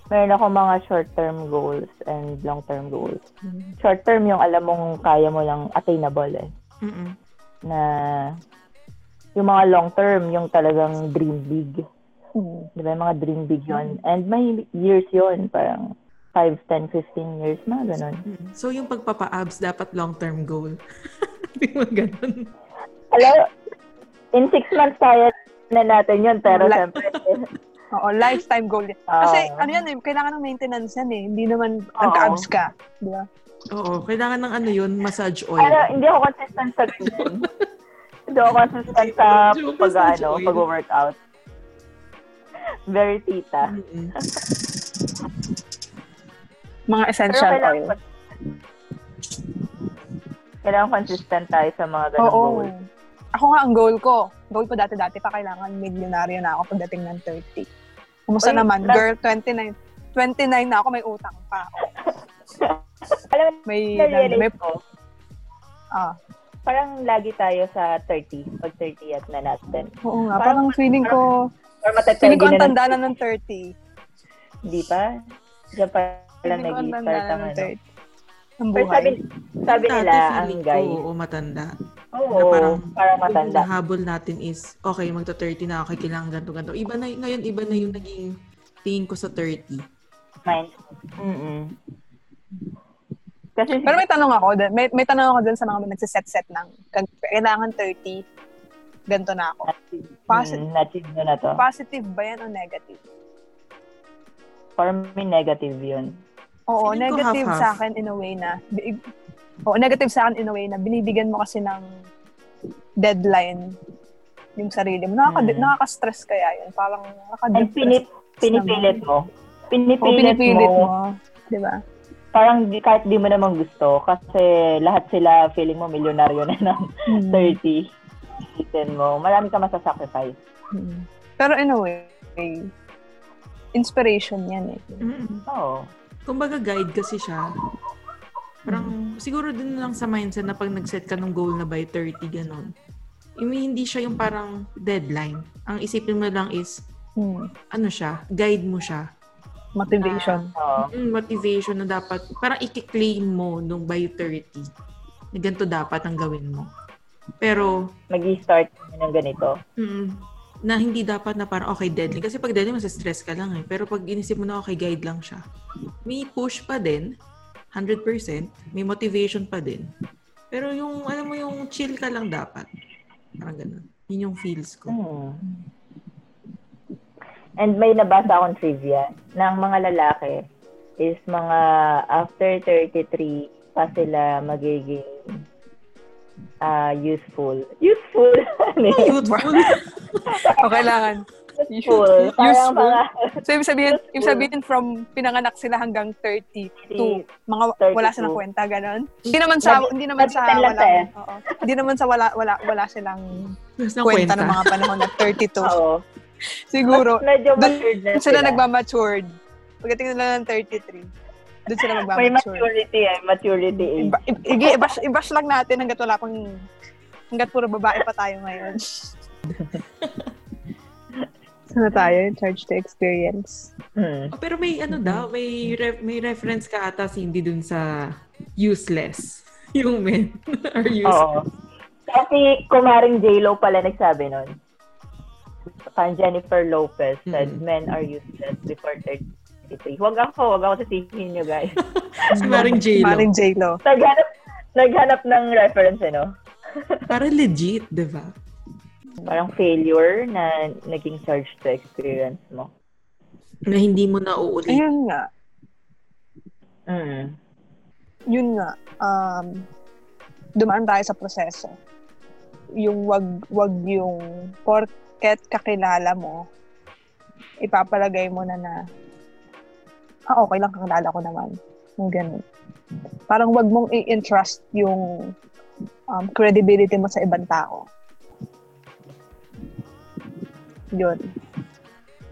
Speaker 6: Meron ako mga short-term goals and long-term goals. Short-term yung alam mong kaya mo lang attainable eh.
Speaker 4: Mm-mm.
Speaker 6: Na yung mga long-term, yung talagang dream big.
Speaker 5: Hmm.
Speaker 6: Di ba? Yung mga dream big yon And may years yon Parang 5, 10, 15 years, mga ganun.
Speaker 4: Mm. So, yung pagpapa-abs, dapat long-term goal. Hindi mo ganun.
Speaker 6: Alam, in 6 months kaya na natin yun, pero syempre,
Speaker 5: Oo, lifetime goal. yan. Kasi ano yan eh, kailangan ng maintenance yan eh. Hindi naman nagka-abs ka. Di ba?
Speaker 4: Oo, kailangan ng ano yun, massage oil.
Speaker 6: Pero hindi ako consistent sa ganyan. hindi ako consistent sa pag, ano, pag-workout. Very tita.
Speaker 4: Mm-mm.
Speaker 5: Mga
Speaker 6: Pero
Speaker 5: essential
Speaker 6: kailangan,
Speaker 5: oil.
Speaker 6: kailangan consistent tayo sa mga ganung
Speaker 5: Oo.
Speaker 6: goal.
Speaker 5: Ako nga, ang goal ko, goal ko dati-dati pa, kailangan milyonaryo na ako pagdating ng 30. Kumusta naman? Girl, 29. 29 na ako, may utang pa ako.
Speaker 6: Alam mo,
Speaker 5: May, may,
Speaker 6: ko,
Speaker 5: ah,
Speaker 6: parang lagi tayo sa 30, pag 30 at na natin.
Speaker 5: oo nga,
Speaker 6: Parang-
Speaker 5: parang feeling ko,
Speaker 6: matetegi
Speaker 5: feeling ko ang tanda na ng 30.
Speaker 6: Di pa? Diyan pa lang nag-start
Speaker 5: na
Speaker 6: ang
Speaker 5: ng
Speaker 6: ano.
Speaker 5: 30. Ang
Speaker 6: Pero sabi,
Speaker 5: buhay.
Speaker 6: sabi nila, ang guy,
Speaker 4: oo, matanda.
Speaker 6: oo,
Speaker 4: na parang,
Speaker 6: parang
Speaker 4: Yung
Speaker 6: matanda.
Speaker 4: hinahabol natin is, okay, magta-30 na ako, kailangan ganito, ganito. Iba na, ngayon, iba na yung naging tingin ko sa 30.
Speaker 6: Mind. Mm-mm. Kasi,
Speaker 5: Pero may tanong ako, may, may tanong ako dun sa mga nagsiset-set ng kailangan 30, ganito na ako. Posi-
Speaker 6: mm, mo na to.
Speaker 5: Positive ba yan o negative?
Speaker 6: For me, negative yun.
Speaker 5: Oo,
Speaker 4: Feeling
Speaker 5: negative sa akin in a way na, oo, negative sa akin in a way na binibigyan mo kasi ng deadline yung sarili mo. Nakaka,
Speaker 6: Mm.
Speaker 5: Nakaka-stress kaya yun. Parang
Speaker 6: And
Speaker 5: nakaka-depress.
Speaker 6: pinip, pinipilit mo. Pinipilit,
Speaker 5: pinipilit
Speaker 6: mo.
Speaker 5: mo. Di ba?
Speaker 6: Parang di, kahit di mo naman gusto. Kasi lahat sila feeling mo milyonaryo na ng
Speaker 5: Mm.
Speaker 6: 30. Itin mo. Marami ka masasacrifice.
Speaker 5: Mm. Pero in a way, inspiration yan eh.
Speaker 4: Mm.
Speaker 6: Oo.
Speaker 4: Kumbaga guide kasi siya. Parang siguro din lang sa mindset na pag nag-set ka ng goal na by 30, ganun. I mean, hindi siya yung parang deadline. Ang isipin mo lang is,
Speaker 5: Mm.
Speaker 4: ano siya, guide mo siya.
Speaker 5: Motivation.
Speaker 6: Oo.
Speaker 4: Mm, motivation na dapat, parang i-claim mo nung by 30. Na ganito dapat ang gawin mo. Pero,
Speaker 6: Mag-i-start ng ganito.
Speaker 4: mm, na hindi dapat na parang okay deadline. Kasi pag deadline, stress ka lang eh. Pero pag inisip mo na okay guide lang siya, may push pa din, 100%, may motivation pa din. Pero yung, alam mo yung chill ka lang dapat. Parang ganun. Yun yung feels ko.
Speaker 6: Hmm. And may nabasa akong trivia ng mga lalaki is mga after 33 pa sila magiging ah useful. Useful? Ano?
Speaker 4: Youthful.
Speaker 5: O kailangan.
Speaker 6: useful. Parang
Speaker 5: Useful.
Speaker 6: mga
Speaker 5: So, ibig sabihin,
Speaker 6: Useful.
Speaker 5: ibig sabihin from pinanganak sila hanggang 32. Mga
Speaker 6: 32.
Speaker 5: wala silang kwenta, ganon. Hindi naman sa, hindi naman sa wala,
Speaker 6: eh.
Speaker 5: oo. Hindi naman sa wala, wala, wala silang kwenta,
Speaker 4: kwenta.
Speaker 5: ng mga panahon na 32.
Speaker 6: Oo.
Speaker 5: Siguro,
Speaker 6: Mas medyo matured na
Speaker 5: sila
Speaker 6: sila.
Speaker 5: nagmamatured. Pagdating nila ng 33, doon sila
Speaker 6: May
Speaker 5: magmamatured.
Speaker 6: maturity eh. Maturity age.
Speaker 5: Iba, i- i- ibash, ibash lang natin hanggat wala pang hanggat puro babae pa tayo ngayon. Sana tayo, charge to experience.
Speaker 6: Hmm.
Speaker 4: Oh, pero may ano daw, may ref- may reference ka ata Cindy dun sa useless. Yung men are useless.
Speaker 6: Oo. Kasi kumaring J-Lo pala nagsabi nun. Parang Jennifer Lopez said,
Speaker 4: Mm.
Speaker 6: men are useless before 33. Huwag ako, huwag ako sisihin nyo guys.
Speaker 4: Si Maring J-Lo.
Speaker 5: Maring J-Lo.
Speaker 6: naghanap, naghanap ng reference, ano?
Speaker 4: Parang legit, di ba?
Speaker 6: Parang failure na naging charge to experience mo.
Speaker 4: Na hindi mo na uulit.
Speaker 5: Ayun nga.
Speaker 6: Mm.
Speaker 5: Yun nga. Um, dumaan tayo sa proseso. Yung wag, wag yung porket kakilala mo, ipapalagay mo na na, ah, okay lang kakilala ko naman. Yung ganun. Parang wag mong i-entrust yung um, credibility mo sa ibang tao. Yun.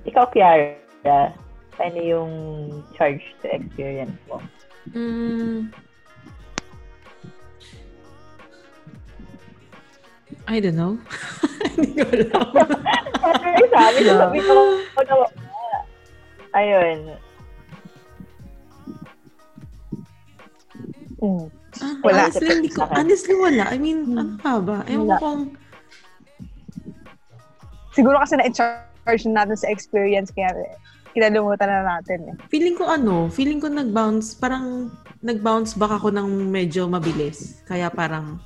Speaker 6: Ikaw, Kiara, ano yung charge to experience mo?
Speaker 4: Mm. I don't know. Hindi ko alam.
Speaker 6: Ay, sabi ko, sabi ko, ano, ayun.
Speaker 5: Mm.
Speaker 4: Ah,
Speaker 5: Wala.
Speaker 4: Honestly, hindi ko, honestly, wala. I mean,
Speaker 5: Hmm.
Speaker 4: ano ka ba? Ewan ko kung,
Speaker 5: Siguro kasi na-charge natin sa experience kaya kinalimutan na natin eh.
Speaker 4: Feeling ko ano, feeling ko nag-bounce, parang nag-bounce back ako ng medyo mabilis. Kaya parang,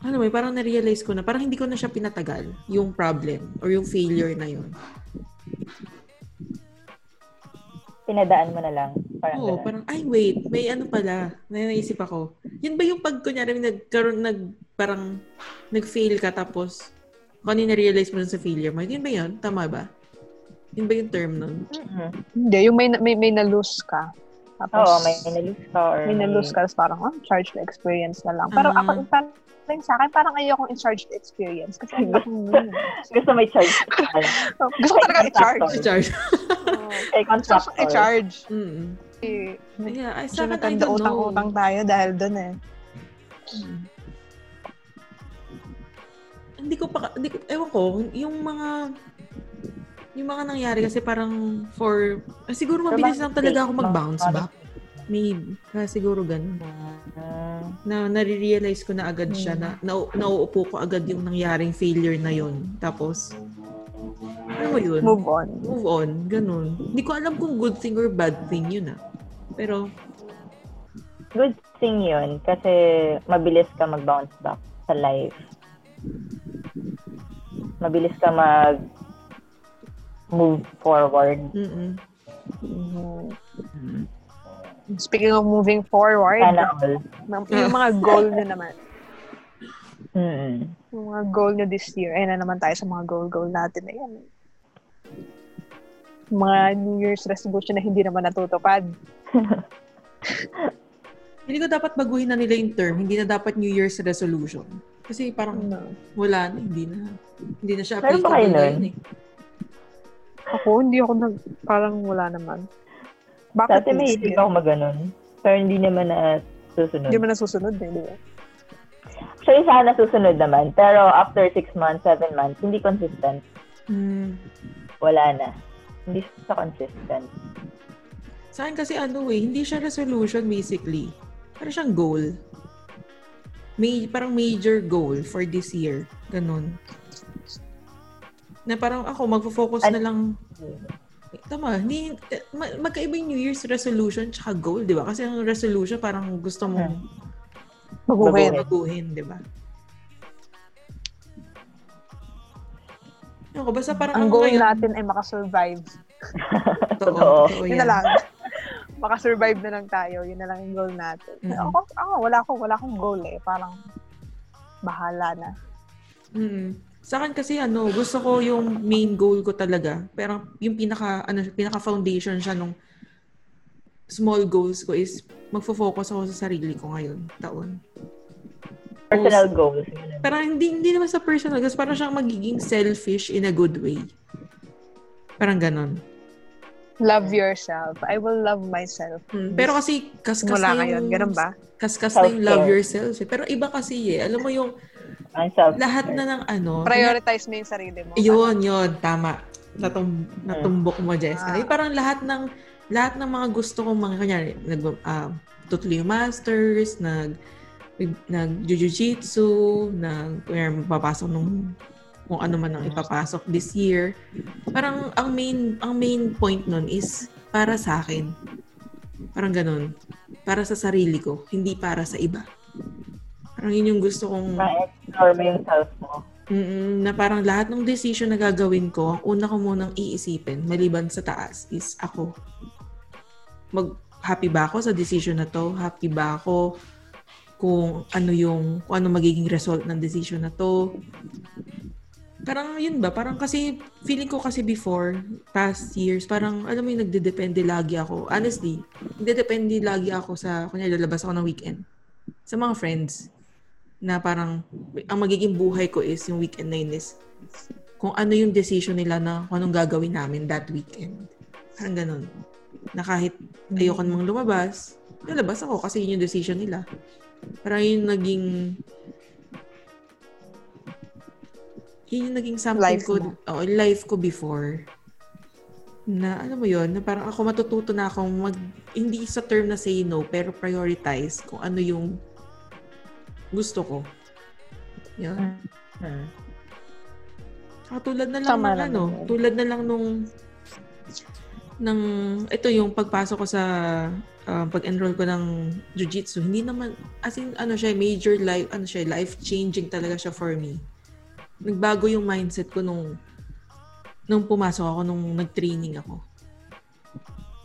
Speaker 4: ano ba, parang na-realize ko na, parang hindi ko na siya pinatagal, yung problem or yung failure na yun.
Speaker 6: Pinadaan mo na lang. Parang
Speaker 4: Oo,
Speaker 6: ganun.
Speaker 4: parang, ay wait, may ano pala, may naisip ako. Yun ba yung pag, kunyari, nagkaroon, nag, parang, nag-fail ka tapos, kung ano yung na-realize mo sa failure mo, yun ba yun? Tama ba? Yun ba yung term nun?
Speaker 6: Mhm.
Speaker 5: Hindi, yung may, may, may na-lose ka. Tapos,
Speaker 6: Oo, may nalose ka or
Speaker 5: may na-lose ka, tapos parang, oh, charge to experience na lang. Pero
Speaker 4: Ah.
Speaker 5: ako, parang sa akin, parang ayokong in-charge to experience. Kasi ayokong yun.
Speaker 6: Gusto may charge.
Speaker 5: Gusto ko talaga i-charge. Oo.
Speaker 6: Kay contractor.
Speaker 5: i-charge.
Speaker 4: mm
Speaker 5: Eh,
Speaker 4: Yeah, ay,
Speaker 5: Medyo
Speaker 4: sa akin, I don't know.
Speaker 5: utang-utang tayo dahil dun eh.
Speaker 4: Mm. Hindi ko pa, hindi ko, ewan ko, yung mga, yung mga nangyari kasi parang for, ah, siguro mabilis lang talaga ako mag-bounce back. Maybe. Kaya siguro ganun.
Speaker 6: Mm.
Speaker 4: Na nare-realize ko na agad siya na, na nauupo ko agad yung nangyaring failure na yon Tapos, ano mo yun?
Speaker 5: Move on.
Speaker 4: Move on. Ganun. Hindi ko alam kung good thing or bad thing yun ah. Pero,
Speaker 6: Good thing yun kasi mabilis ka mag-bounce back sa life. Mabilis ka mag move forward.
Speaker 4: mm
Speaker 5: Mhm. Speaking of moving forward,
Speaker 6: Sana all.
Speaker 5: yung mga goal nyo naman.
Speaker 6: Mm.
Speaker 5: Yung mga goal nyo this year. Ayun na naman tayo sa mga goal-goal natin. Ayan. Mga New Year's resolution na hindi naman natutupad.
Speaker 4: hindi ko dapat baguhin na nila yung term. Hindi na dapat New Year's resolution. Kasi parang
Speaker 5: Ano?
Speaker 4: wala na. Hindi na. Hindi na siya applicable
Speaker 6: ba kayo nun?
Speaker 4: eh.
Speaker 5: Ako, hindi ako nag... Parang wala naman. Bakit
Speaker 6: Dati may isip ako maganon. Pero hindi naman na susunod.
Speaker 5: Hindi mo nasusunod eh, di ba?
Speaker 6: Actually, sana susunod naman. Pero after 6 months, 7 months, hindi consistent.
Speaker 4: Hmm.
Speaker 6: Wala na. Hindi siya consistent.
Speaker 4: Sa akin kasi ano eh, hindi siya resolution basically. Parang siyang goal. May, parang major goal for this year. Ganon. Na parang ako, magfo-focus na lang Tama, hindi, eh, ma- magkaiba yung New Year's resolution tsaka goal, di ba? Kasi ang resolution parang gusto mong
Speaker 5: Baguhin.
Speaker 4: baguhin, di ba? Ako, basta parang
Speaker 5: Ang goal
Speaker 4: ngayon-
Speaker 5: natin ay makasurvive.
Speaker 4: Totoo,
Speaker 6: Totoo.
Speaker 5: Yun na lang. Makasurvive na lang tayo. Yun na lang yung goal natin.
Speaker 4: Mhm.
Speaker 5: Ako, ako, wala akong, wala akong goal eh. Parang, bahala na.
Speaker 4: Mm. Sa akin kasi ano, gusto ko yung main goal ko talaga. Pero yung pinaka ano, pinaka foundation siya nung small goals ko is magfo-focus ako sa sarili ko ngayon, taon.
Speaker 6: Personal goals.
Speaker 4: Pero hindi hindi naman sa personal goals, parang siyang magiging selfish in a good way. Parang ganon.
Speaker 5: Love yourself. I will love myself.
Speaker 4: Mm. Pero kasi kaskas
Speaker 5: Mula
Speaker 4: na
Speaker 5: ngayon.
Speaker 4: yung
Speaker 5: Ganun ba?
Speaker 4: kaskas na yung
Speaker 6: Self-care.
Speaker 4: love yourself. Eh. Pero iba kasi eh. Alam mo yung lahat na ng ano.
Speaker 5: Prioritize mo yung sarili mo.
Speaker 4: Yun, yun. Tama. Natum, natumbok mo, Jessica.
Speaker 5: Ah.
Speaker 4: Yung parang lahat ng lahat ng mga gusto kong mga kanyari, nag, uh, tutuloy yung masters, nag, nag jiu-jitsu, nag, kunyari, papasok nung kung ano man ang ipapasok this year. Parang ang main ang main point nun is para sa akin. Parang ganun. Para sa sarili ko, hindi para sa iba. Parang yun yung gusto kong
Speaker 6: Na-explore mo yung self mo.
Speaker 4: Na parang lahat ng decision na gagawin ko, ang una ko munang iisipin, maliban sa taas, is ako. Mag, happy ba ako sa decision na to? Happy ba ako kung ano yung, kung ano magiging result ng decision na to? Parang yun ba? Parang kasi, feeling ko kasi before, past years, parang, alam mo yung nagdedepende lagi ako. Honestly, nagdedepende lagi ako sa, kunya lalabas ako ng weekend. Sa mga friends na parang ang magiging buhay ko is yung weekend na yun is kung ano yung decision nila na kung anong gagawin namin that weekend. Parang ganun. Na kahit ayoko namang lumabas, lalabas ako kasi yun yung decision nila. Parang yun naging yun yung naging something
Speaker 5: Life
Speaker 4: ko,
Speaker 5: mo.
Speaker 4: oh, life ko before na alam mo yun, na parang ako matututo na akong mag, hindi sa term na say no, pero prioritize kung ano yung gusto ko. Yun.
Speaker 6: Hmm.
Speaker 4: Katulad na lang
Speaker 5: Tama
Speaker 4: ng
Speaker 5: naman
Speaker 4: ano, tulad na lang nung ng ito yung pagpasok ko sa ah, pag-enroll ko ng jiu-jitsu, hindi naman as in ano siya major life ano siya life changing talaga siya for me. Nagbago yung mindset ko nung nung pumasok ako nung nag-training ako.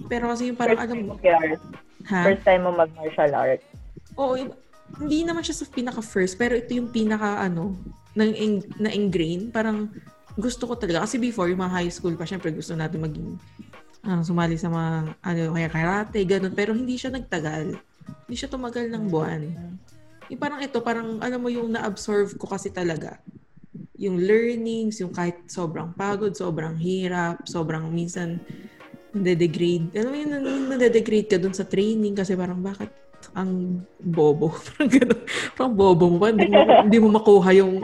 Speaker 4: Pero kasi yung parang
Speaker 6: First
Speaker 4: alam mo, ha?
Speaker 6: First time mo mag-martial art.
Speaker 4: Oo, hindi naman siya sa pinaka first, pero ito yung pinaka ano, nang na ingrain, parang gusto ko talaga kasi before yung mga high school pa, syempre gusto natin maging ah, sumali sa mga ano kaya karate, ganun, pero hindi siya nagtagal. Hindi siya tumagal ng buwan. Yung parang ito, parang alam mo yung na-absorb ko kasi talaga. Yung learnings, yung kahit sobrang pagod, sobrang hirap, sobrang minsan nade-degrade. Alam mo yun, nade-degrade ka dun sa training kasi parang bakit ang bobo. parang gano'n. Parang bobo mo pa. Hindi mo, hindi mo makuha yung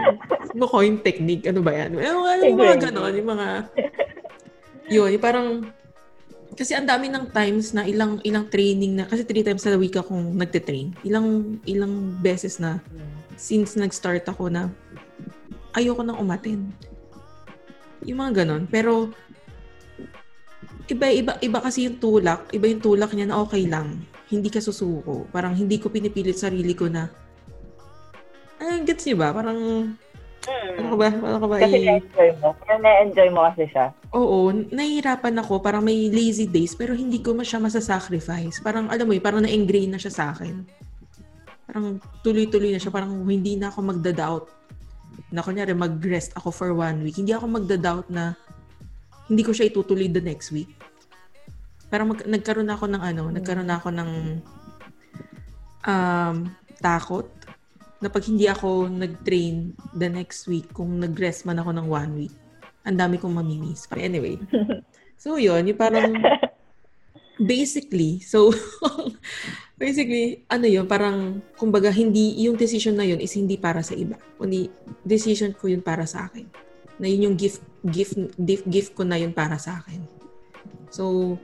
Speaker 4: makuha yung technique. Ano ba yan? Ano, ano yung mga gano'n. Yung mga yun, yung parang kasi ang dami ng times na ilang ilang training na kasi three times a week akong nagte-train. Ilang ilang beses na since nag-start ako na ayoko nang umaten. Yung mga ganon. Pero iba iba iba kasi yung tulak, iba yung tulak niya na okay lang. Hindi ka susuko. Parang hindi ko pinipilit sarili ko na ah, gets niyo ba? Parang ano ka ba? Ano ka ba?
Speaker 6: Kasi
Speaker 4: i-
Speaker 6: na-enjoy mo. Pero na-enjoy mo kasi siya.
Speaker 4: Oo, nahihirapan ako. Parang may lazy days, pero hindi ko siya masasacrifice. Parang, alam mo yun, parang na-ingrain na siya sa akin. Parang tuloy-tuloy na siya. Parang hindi na ako magda-doubt. Na kunyari, mag-rest ako for one week. Hindi ako magda-doubt na hindi ko siya itutuloy the next week. Parang mag- nagkaroon ako ng ano, nagkaroon ako ng um, takot na pag hindi ako nag-train the next week, kung nag-rest man ako ng one week, ang dami kong mamimiss. But anyway. So, yun. Yung parang basically, so basically, ano yun, parang kumbaga hindi, yung decision na yun is hindi para sa iba. Kundi decision ko yun para sa akin. Na yun yung gift, gift, gift, gift ko na yun para sa akin. So,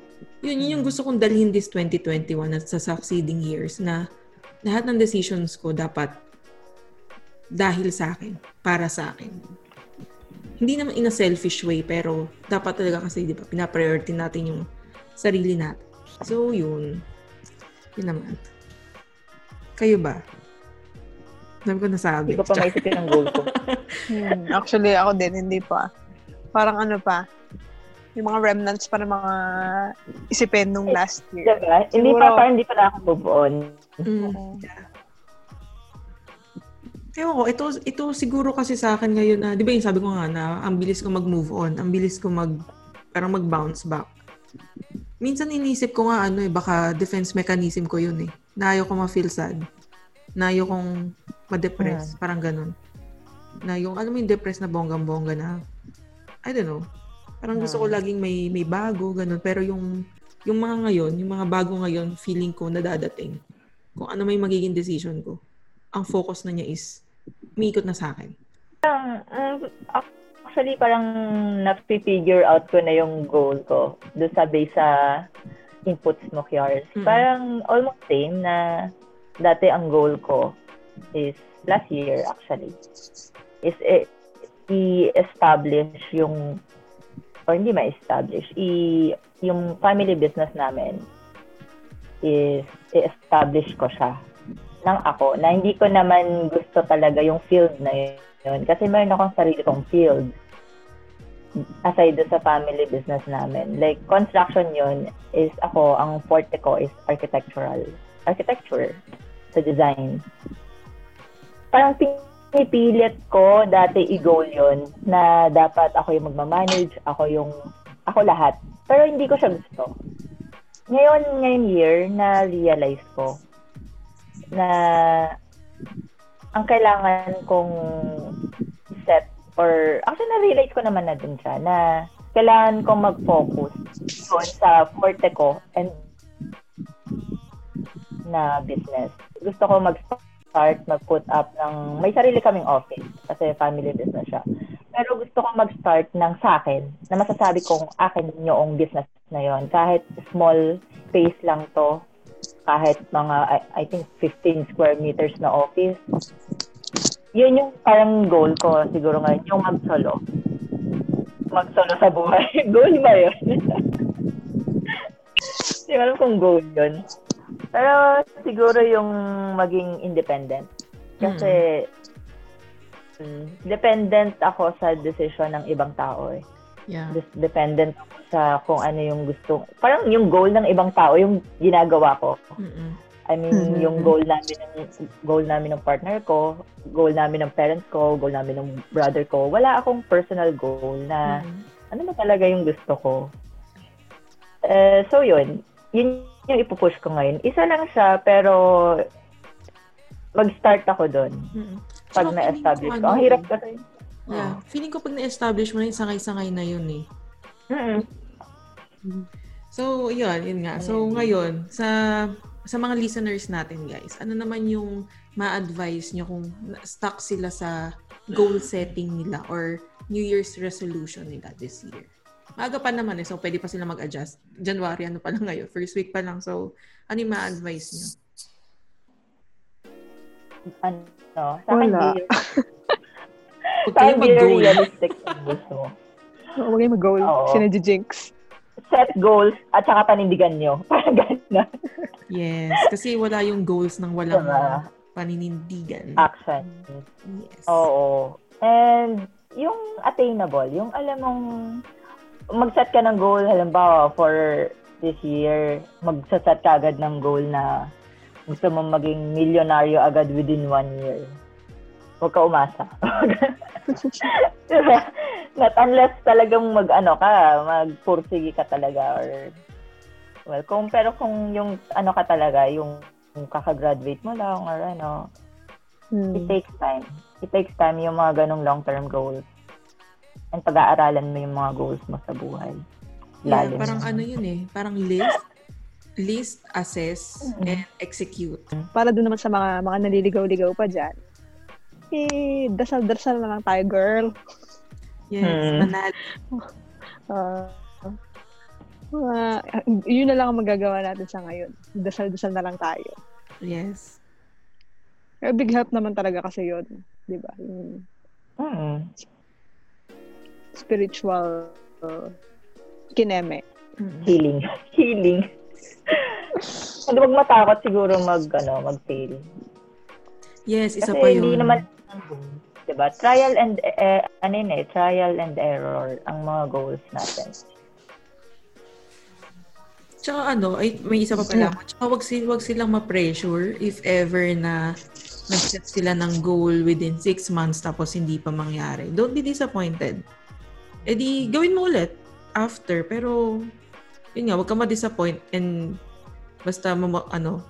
Speaker 4: yun, yun yung gusto kong dalhin this 2021 at sa succeeding years na lahat ng decisions ko dapat dahil sa akin, para sa akin. Hindi naman in a selfish way, pero dapat talaga kasi, di ba, pinapriority natin yung sarili natin. So, yun. Yun naman. Kayo ba? Dami ko nasabi.
Speaker 6: Hindi ko pa maisipin ang goal ko.
Speaker 5: Hmm, actually, ako din, hindi pa. Parang ano pa, yung mga remnants pa ng mga isipin nung last year.
Speaker 6: Diba? Hindi
Speaker 5: Siguro-
Speaker 6: pa, parang hindi pa na ako move on.
Speaker 4: Mm.
Speaker 5: Oo.
Speaker 4: Ewan ko, ito, ito siguro kasi sa akin ngayon na, di ba yung sabi ko nga na ang bilis ko mag-move on, ang bilis ko mag, parang mag-bounce back. Minsan inisip ko nga ano eh, baka defense mechanism ko yun eh. Na ayaw ko ma-feel sad. Na ayaw kong ma-depress. Parang ganun. Na yung, alam mo yung depressed na bonggang-bongga na, I don't know. Parang gusto ko laging may, may bago, ganun. Pero yung, yung mga ngayon, yung mga bago ngayon, feeling ko nadadating. Kung ano may magiging decision ko ang focus na niya is umiikot na sa akin.
Speaker 6: Mm, actually, parang na-figure out ko na yung goal ko doon sa base sa inputs mo, Kiars.
Speaker 4: Mm.
Speaker 6: Parang almost same na dati ang goal ko is last year actually is i- i-establish yung or hindi ma-establish i yung family business namin is i-establish ko siya ng ako na hindi ko naman gusto talaga yung field na yun. Kasi meron akong sarili kong field aside doon sa family business namin. Like, construction yun is ako, ang forte ko is architectural. Architecture sa design. Parang pinipilit ko dati i-goal yun na dapat ako yung magmamanage, ako yung, ako lahat. Pero hindi ko siya gusto. Ngayon, ngayon year, na-realize ko na ang kailangan kong set or actually na-realize ko naman na din siya na kailangan kong mag-focus doon sa forte ko and na business. Gusto ko mag-start, mag-put up ng, may sarili kaming office kasi family business siya. Pero gusto ko mag-start ng sa akin, na masasabi kong akin yung business na yon Kahit small space lang to, kahit mga, I, I think, 15 square meters na office. Yun yung parang goal ko siguro ngayon, yung mag-solo. Mag-solo sa buhay. goal ba yun? Hindi ko alam kung goal yun. Pero siguro yung maging independent. Kasi mm, dependent ako sa decision ng ibang tao eh.
Speaker 4: Yeah.
Speaker 6: Just dependent sa kung ano yung gusto. Parang yung goal ng ibang tao, yung ginagawa ko.
Speaker 4: Mm-mm.
Speaker 6: I mean,
Speaker 5: Mhm.
Speaker 6: yung goal namin ng goal namin ng partner ko, goal namin ng parents ko, goal namin ng brother ko. Wala akong personal goal na
Speaker 4: Mm-mm.
Speaker 6: ano ba talaga yung gusto ko. Eh, so yun, yun yung ipupush ko ngayon. Isa lang siya, pero mag-start ako doon
Speaker 4: Mm-mm.
Speaker 6: pag na-establish ko.
Speaker 4: ko,
Speaker 6: Ang
Speaker 4: ano,
Speaker 6: hirap kasi.
Speaker 4: Yeah. Feeling ko pag na-establish mo na yung sangay-sangay na yun eh.
Speaker 6: Mm-mm.
Speaker 4: So, yun, yun nga. So, ngayon, sa sa mga listeners natin, guys, ano naman yung ma-advise nyo kung stuck sila sa goal setting nila or New Year's resolution nila this year? Maaga pa naman eh, so pwede pa sila mag-adjust. January, ano pa lang ngayon? First week pa lang. So, ano yung ma-advise nyo?
Speaker 6: Ano, sa
Speaker 5: Wala.
Speaker 4: Huwag kayo mag-goal.
Speaker 6: realistic yung gusto mo.
Speaker 5: Huwag kayo mag-goal. Sinadjinx.
Speaker 6: Set goals at saka panindigan nyo. Parang gano'n.
Speaker 4: Yes. Kasi wala yung goals ng walang
Speaker 6: Diba?
Speaker 4: paninindigan.
Speaker 6: Action.
Speaker 4: Yes.
Speaker 6: Oo. And yung attainable, yung alam mong mag-set ka ng goal, halimbawa for this year, mag-set ka agad ng goal na gusto mong maging milyonaryo agad within one year. Huwag ka umasa. Diba? Not unless talagang mag-ano ka, magpursige ka talaga or well, kung pero kung yung ano ka talaga, yung, yung kakagraduate mo lang or ano,
Speaker 5: Hmm.
Speaker 6: it takes time. It takes time yung mga ganong long-term goals. And pag-aaralan mo yung mga goals mo sa buhay.
Speaker 4: Yeah,
Speaker 6: Lalim.
Speaker 4: parang ano yun eh. Parang list, list, assess, and execute.
Speaker 5: Para doon naman sa mga mga naliligaw-ligaw pa dyan. Eh, dasal-dasal na lang tayo, girl.
Speaker 4: Yes,
Speaker 6: Hmm.
Speaker 4: manal.
Speaker 5: Ah, mga- yun na lang ang magagawa natin sa ngayon. Dasal-dasal na lang tayo.
Speaker 4: Yes.
Speaker 5: Pero big help naman talaga kasi yun. Di ba? Yung
Speaker 6: Mm.
Speaker 5: spiritual uh, kineme.
Speaker 4: Mm.
Speaker 6: Healing. Healing. Hindi wag matakot siguro mag, ano, mag-fail.
Speaker 4: Yes, isa
Speaker 6: Kasi
Speaker 4: pa
Speaker 6: hindi
Speaker 4: yun.
Speaker 6: naman, diba? Trial and, eh, ano eh, trial and error ang mga goals natin.
Speaker 4: Tsaka ano, ay, may isa pa pala. Tsaka wag, sil, wag silang ma-pressure if ever na nag-set sila ng goal within six months tapos hindi pa mangyari. Don't be disappointed. E di, gawin mo ulit after. Pero, yun nga, wag ka ma-disappoint and basta, ano,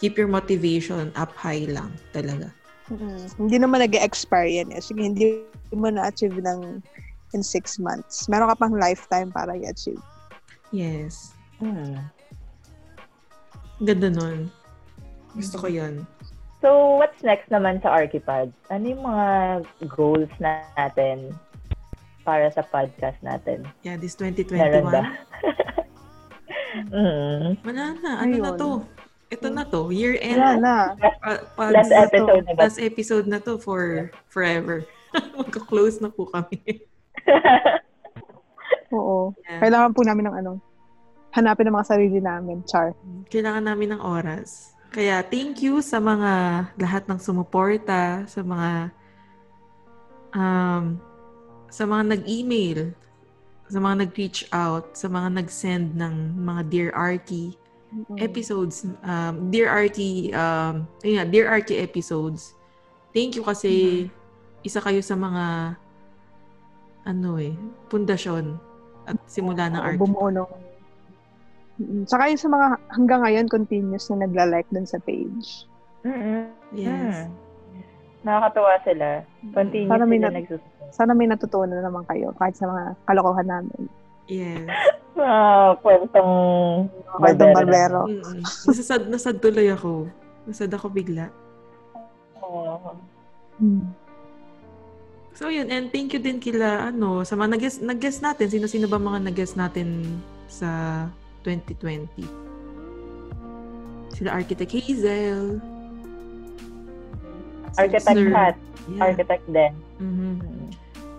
Speaker 4: keep your motivation up high lang talaga.
Speaker 5: Mm. Hindi naman nag-expire yan eh. Sige, hindi mo na-achieve ng in six months. Meron ka pang lifetime para i-achieve.
Speaker 4: Yes.
Speaker 6: Hmm.
Speaker 4: Ganda nun. Gusto ko yun.
Speaker 6: So, what's next naman sa Archipad? Ano yung mga goals natin para sa podcast natin?
Speaker 4: Yeah, this
Speaker 6: Meron
Speaker 4: 2021.
Speaker 6: ba? mm.
Speaker 4: Wala na. Ano na
Speaker 5: Ayun.
Speaker 4: to? Ito na to. Year end.
Speaker 5: Wala na.
Speaker 4: Pa- pa-
Speaker 6: Last
Speaker 4: na to.
Speaker 6: episode na ba?
Speaker 4: Last episode na to for forever. Magka-close na po kami.
Speaker 5: Oo.
Speaker 4: Yeah.
Speaker 5: Kailangan po namin ng ano, hanapin ang mga sarili namin. Char.
Speaker 4: Kailangan namin ng oras. Kaya thank you sa mga lahat ng sumuporta, sa mga um, sa mga nag-email, sa mga nag-reach out, sa mga nag-send ng mga Dear Arky episodes, um, Dear Arky, um, ayun nga, Dear Arky episodes. Thank you kasi isa kayo sa mga ano eh, pundasyon at simula ng Arky.
Speaker 5: bumuo nung Mm, Tsaka yung sa mga hanggang ngayon continuous na nagla-like dun sa page.
Speaker 6: Mm-mm.
Speaker 4: Yes.
Speaker 6: Mm. Nakakatuwa sila. Continuous
Speaker 5: Para may
Speaker 6: sila
Speaker 5: nat-
Speaker 6: nagsusunod.
Speaker 5: Sana may natutunan naman kayo kahit sa mga kalokohan namin.
Speaker 4: Yes.
Speaker 6: Ah, kwentong
Speaker 5: Kwentong
Speaker 6: barbero.
Speaker 4: Mm-mm. Nasasad, nasad tuloy ako. Nasad ako bigla.
Speaker 6: Oo.
Speaker 5: Hmm.
Speaker 4: So yun, and thank you din kila, ano, sa mga nag-guest, nag-guest natin. Sino-sino ba mga nag-guest natin sa 2020? Sila Architect Hazel.
Speaker 6: Architect
Speaker 4: Sir-
Speaker 6: hat.
Speaker 4: Yeah.
Speaker 6: Architect din.
Speaker 4: Mhm.
Speaker 6: Mm.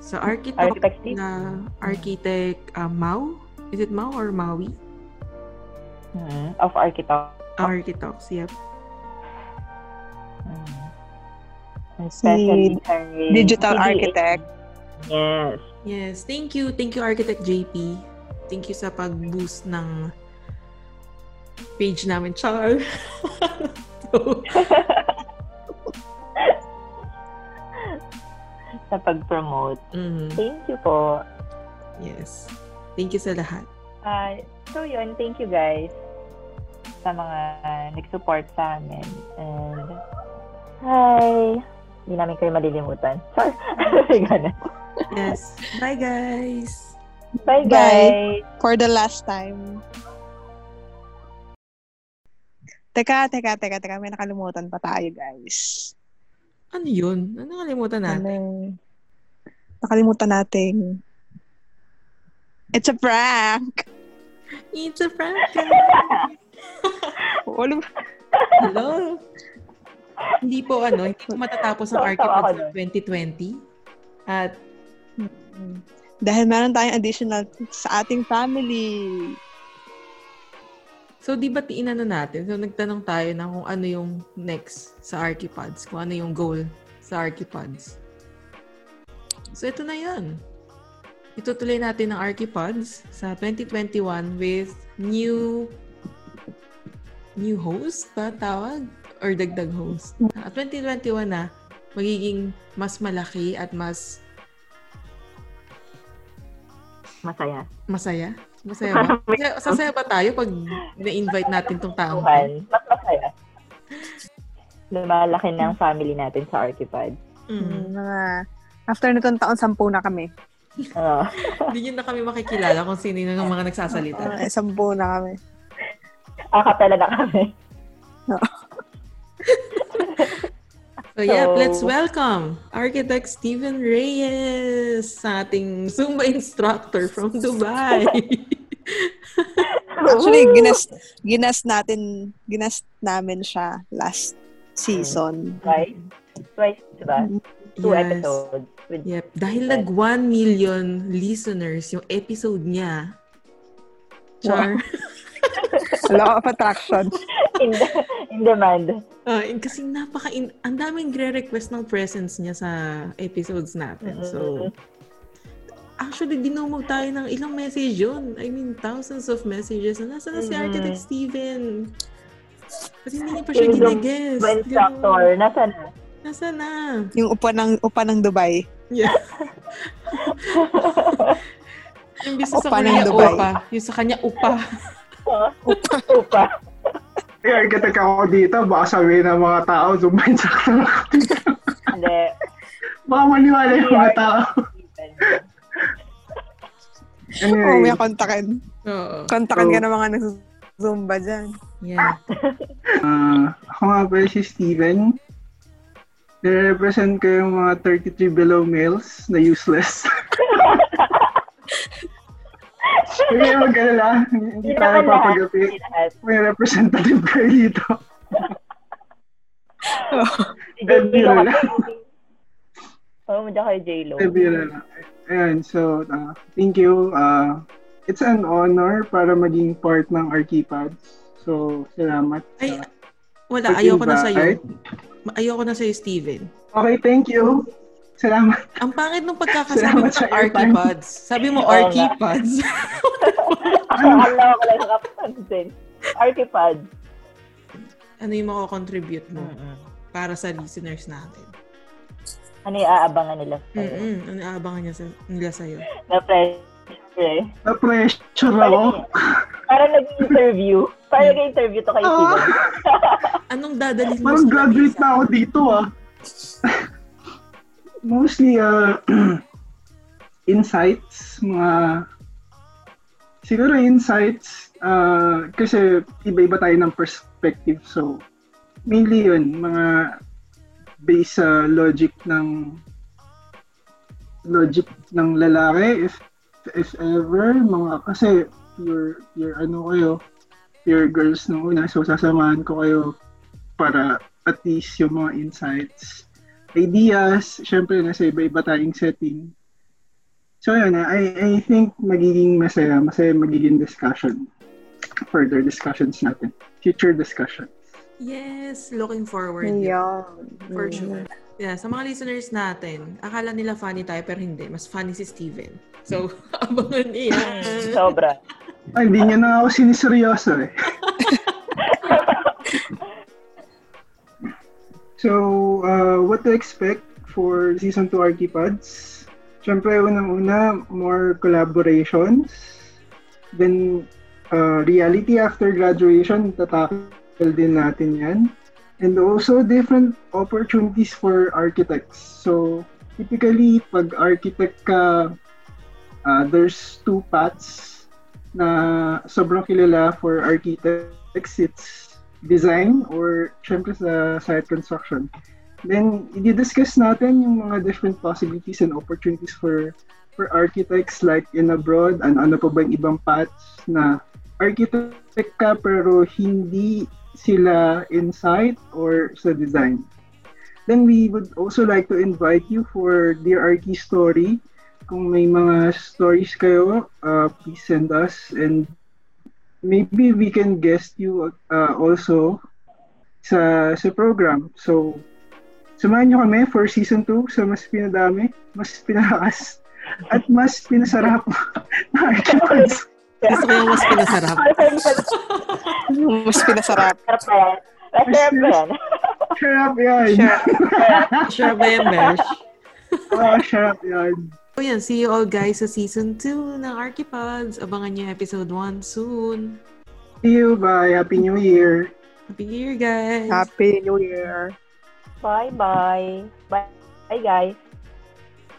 Speaker 4: Sa architect,
Speaker 6: Architect
Speaker 4: na architect uh, Mau? Is it Mau or Maui?
Speaker 6: Hmm. Of architect.
Speaker 4: Architects, yep.
Speaker 6: Hmm. Especially kay
Speaker 5: digital
Speaker 6: CDA.
Speaker 5: architect.
Speaker 6: Yes.
Speaker 4: Yes, thank you. Thank you, Architect JP. Thank you sa pag-boost ng page namin, Char. so,
Speaker 6: Sa pag-promote.
Speaker 4: mm,
Speaker 6: Thank you po.
Speaker 4: yes. Thank you sa lahat.
Speaker 6: Ah, so yun, thank you guys sa mga nag-support sa amin. And, hi! Hindi namin kayo malilimutan. Sorry.
Speaker 4: Yes. Bye, guys.
Speaker 6: Bye,
Speaker 5: Bye.
Speaker 6: guys!
Speaker 5: For the last time. Teka, teka, teka, teka. May nakalimutan pa tayo, guys.
Speaker 4: Ano yun? Ano nakalimutan natin?
Speaker 5: Ano? Nakalimutan natin. It's a prank!
Speaker 4: It's a prank.
Speaker 5: Wala
Speaker 4: Hello? hindi po ano, hindi po matatapos ang ng 2020. At
Speaker 5: Dahil meron tayong additional sa ating family.
Speaker 4: So, di ba tiinan na natin? So, nagtanong tayo na kung ano yung next sa Archipods. Kung ano yung goal sa Archipods. So, ito na yan. Itutuloy natin ang Archipods sa 2021 with new new host ba tawag? Or dagdag host? At 2021 na, magiging mas malaki at mas
Speaker 6: Masaya.
Speaker 4: masaya. Masaya ba? Masaya- Sasaya ba tayo pag na-invite natin tong taong to?
Speaker 6: Mas masaya. Lumalaki na ang family natin sa Archipad.
Speaker 4: Mm.
Speaker 5: Mga, after nitong taon, sampu na kami.
Speaker 6: Oo.
Speaker 4: Hindi nyo na kami makikilala kung sino yung mga nagsasalita.
Speaker 5: Uh, sampu na kami.
Speaker 6: Akapela na kami.
Speaker 4: So yeah,
Speaker 6: So-
Speaker 4: let's welcome Architect Steven Reyes sa ating Zumba instructor from Dubai.
Speaker 5: Actually, ginas, ginas natin, ginas namin siya last season.
Speaker 6: Twice? Twice, diba? Two
Speaker 4: Yes.
Speaker 6: episodes. With
Speaker 4: Yep. Dahil nag 1 million listeners yung episode niya. Char.
Speaker 5: Law of attraction.
Speaker 6: in, in demand.
Speaker 4: Ah, in- kasi napaka in, ang daming gre-request ng presence niya sa episodes natin. So actually dinumog tayo ng ilang message yun. I mean, thousands of messages. Na, Nasaan na si
Speaker 6: Mhm.
Speaker 4: Architect Steven? Kasi hindi niya pa siya
Speaker 6: Zumba
Speaker 4: ginagess.
Speaker 6: instructor, nasa na?
Speaker 4: Nasa na?
Speaker 5: Yung upa ng, upa ng Dubai.
Speaker 4: Yeah. Imbis na sa
Speaker 5: Upa ng Dubai.
Speaker 4: upa. Yung sa kanya, upa.
Speaker 6: Upa.
Speaker 7: Eh, architect ako dito, baka sabihin ng mga tao, Zumba instructor ako dito.
Speaker 6: Hindi.
Speaker 7: Baka maniwala yung mga tao.
Speaker 5: Oh,
Speaker 7: Anyway,
Speaker 5: may kontakin.
Speaker 4: Oo.
Speaker 5: Kontakin
Speaker 7: So-
Speaker 5: ka ng mga nag-zumba dyan.
Speaker 4: Yeah.
Speaker 7: ah, ako nga pala si Steven. Nire-represent ko yung mga 33 below males na useless. Hindi kayo mag-alala. Hindi tayo papagapi. May representative kayo dito.
Speaker 6: J-Lo
Speaker 7: lang.
Speaker 6: oh, kay J-Lo.
Speaker 7: Eh, biro lang. Ayan, so, uh, thank you. Uh, it's an honor para maging part ng Archipads. So, salamat.
Speaker 4: Ay, wala. Ayoko na sa'yo. Ayoko na sa'yo, Steven.
Speaker 7: Okay, thank you. Salamat.
Speaker 4: Ang pangit nung pagkakasabi mo
Speaker 7: Salamat sa
Speaker 4: ng Archipods. Sabi mo. Archipods.
Speaker 6: Alam ko lang nakapansin. Archipad.
Speaker 4: ano yung makakontribute mo
Speaker 6: Mm-mm.
Speaker 4: para sa listeners natin?
Speaker 6: Ano yung aabangan nila sa'yo?
Speaker 4: Mm-mm. Ano aabangan niya sa, nila sa'yo?
Speaker 6: Na pressure eh.
Speaker 7: Na-pressure ako.
Speaker 6: Parang nag-interview. Parang nag-interview to kay.
Speaker 7: Ah,
Speaker 4: Anong dadalhin mo
Speaker 7: parang graduate na ako dito ah. Mostly uh, insights, mga siguro insights uh, kasi iba-iba tayo ng perspective so mainly yun mga based sa logic ng logic ng lalaki if if ever mga kasi your your ano kayo your girls nung una so sasamahan ko kayo para at least yung mga insights ideas syempre nasa iba-iba tayong setting So yun, I, I think magiging masaya, masaya magiging discussion. Further discussions natin. Future discussion.
Speaker 4: Yes, looking forward.
Speaker 5: Yeah.
Speaker 4: For sure. Yeah, sa mga listeners natin, akala nila funny tayo pero hindi. Mas funny si Steven. So, abangan niya.
Speaker 6: Sobra.
Speaker 7: Ay, hindi niya na ako siniseryoso eh. so, uh, what to expect for Season 2 Archipods? Siyempre, unang-una, more collaborations. Then, uh, reality after graduation, tatakil din natin yan. And also, different opportunities for architects. So, typically, pag architect ka, uh, there's two paths na sobrang kilala for architects. It's design or syempre sa site construction. Then, i-discuss natin yung mga different possibilities and opportunities for for architects like in abroad and ano pa ba yung ibang paths na architect ka pero hindi sila in site or sa design. Then we would also like to invite you for Dear Archie Story. Kung may mga stories kayo, uh, please send us and maybe we can guest you uh, also sa sa program. So, samahan nyo kami for season 2 sa mas pinadami, mas pinalakas, at mas pinasarap na archipods.
Speaker 4: Gusto ko yung mas pinasarap.
Speaker 5: Mas pinasarap.
Speaker 6: Sarap na yan. Masarap na yan.
Speaker 7: Sarap yan.
Speaker 4: Sure ba yan, Besh?
Speaker 7: Oh, sarap yan.
Speaker 4: So yan, see you all guys sa season 2 ng Archipods. Abangan niyo episode 1 soon.
Speaker 7: See you. Bye. Happy New Year.
Speaker 4: Happy New Year, guys!
Speaker 5: Happy New Year.
Speaker 6: Bye-bye. Bye, guys.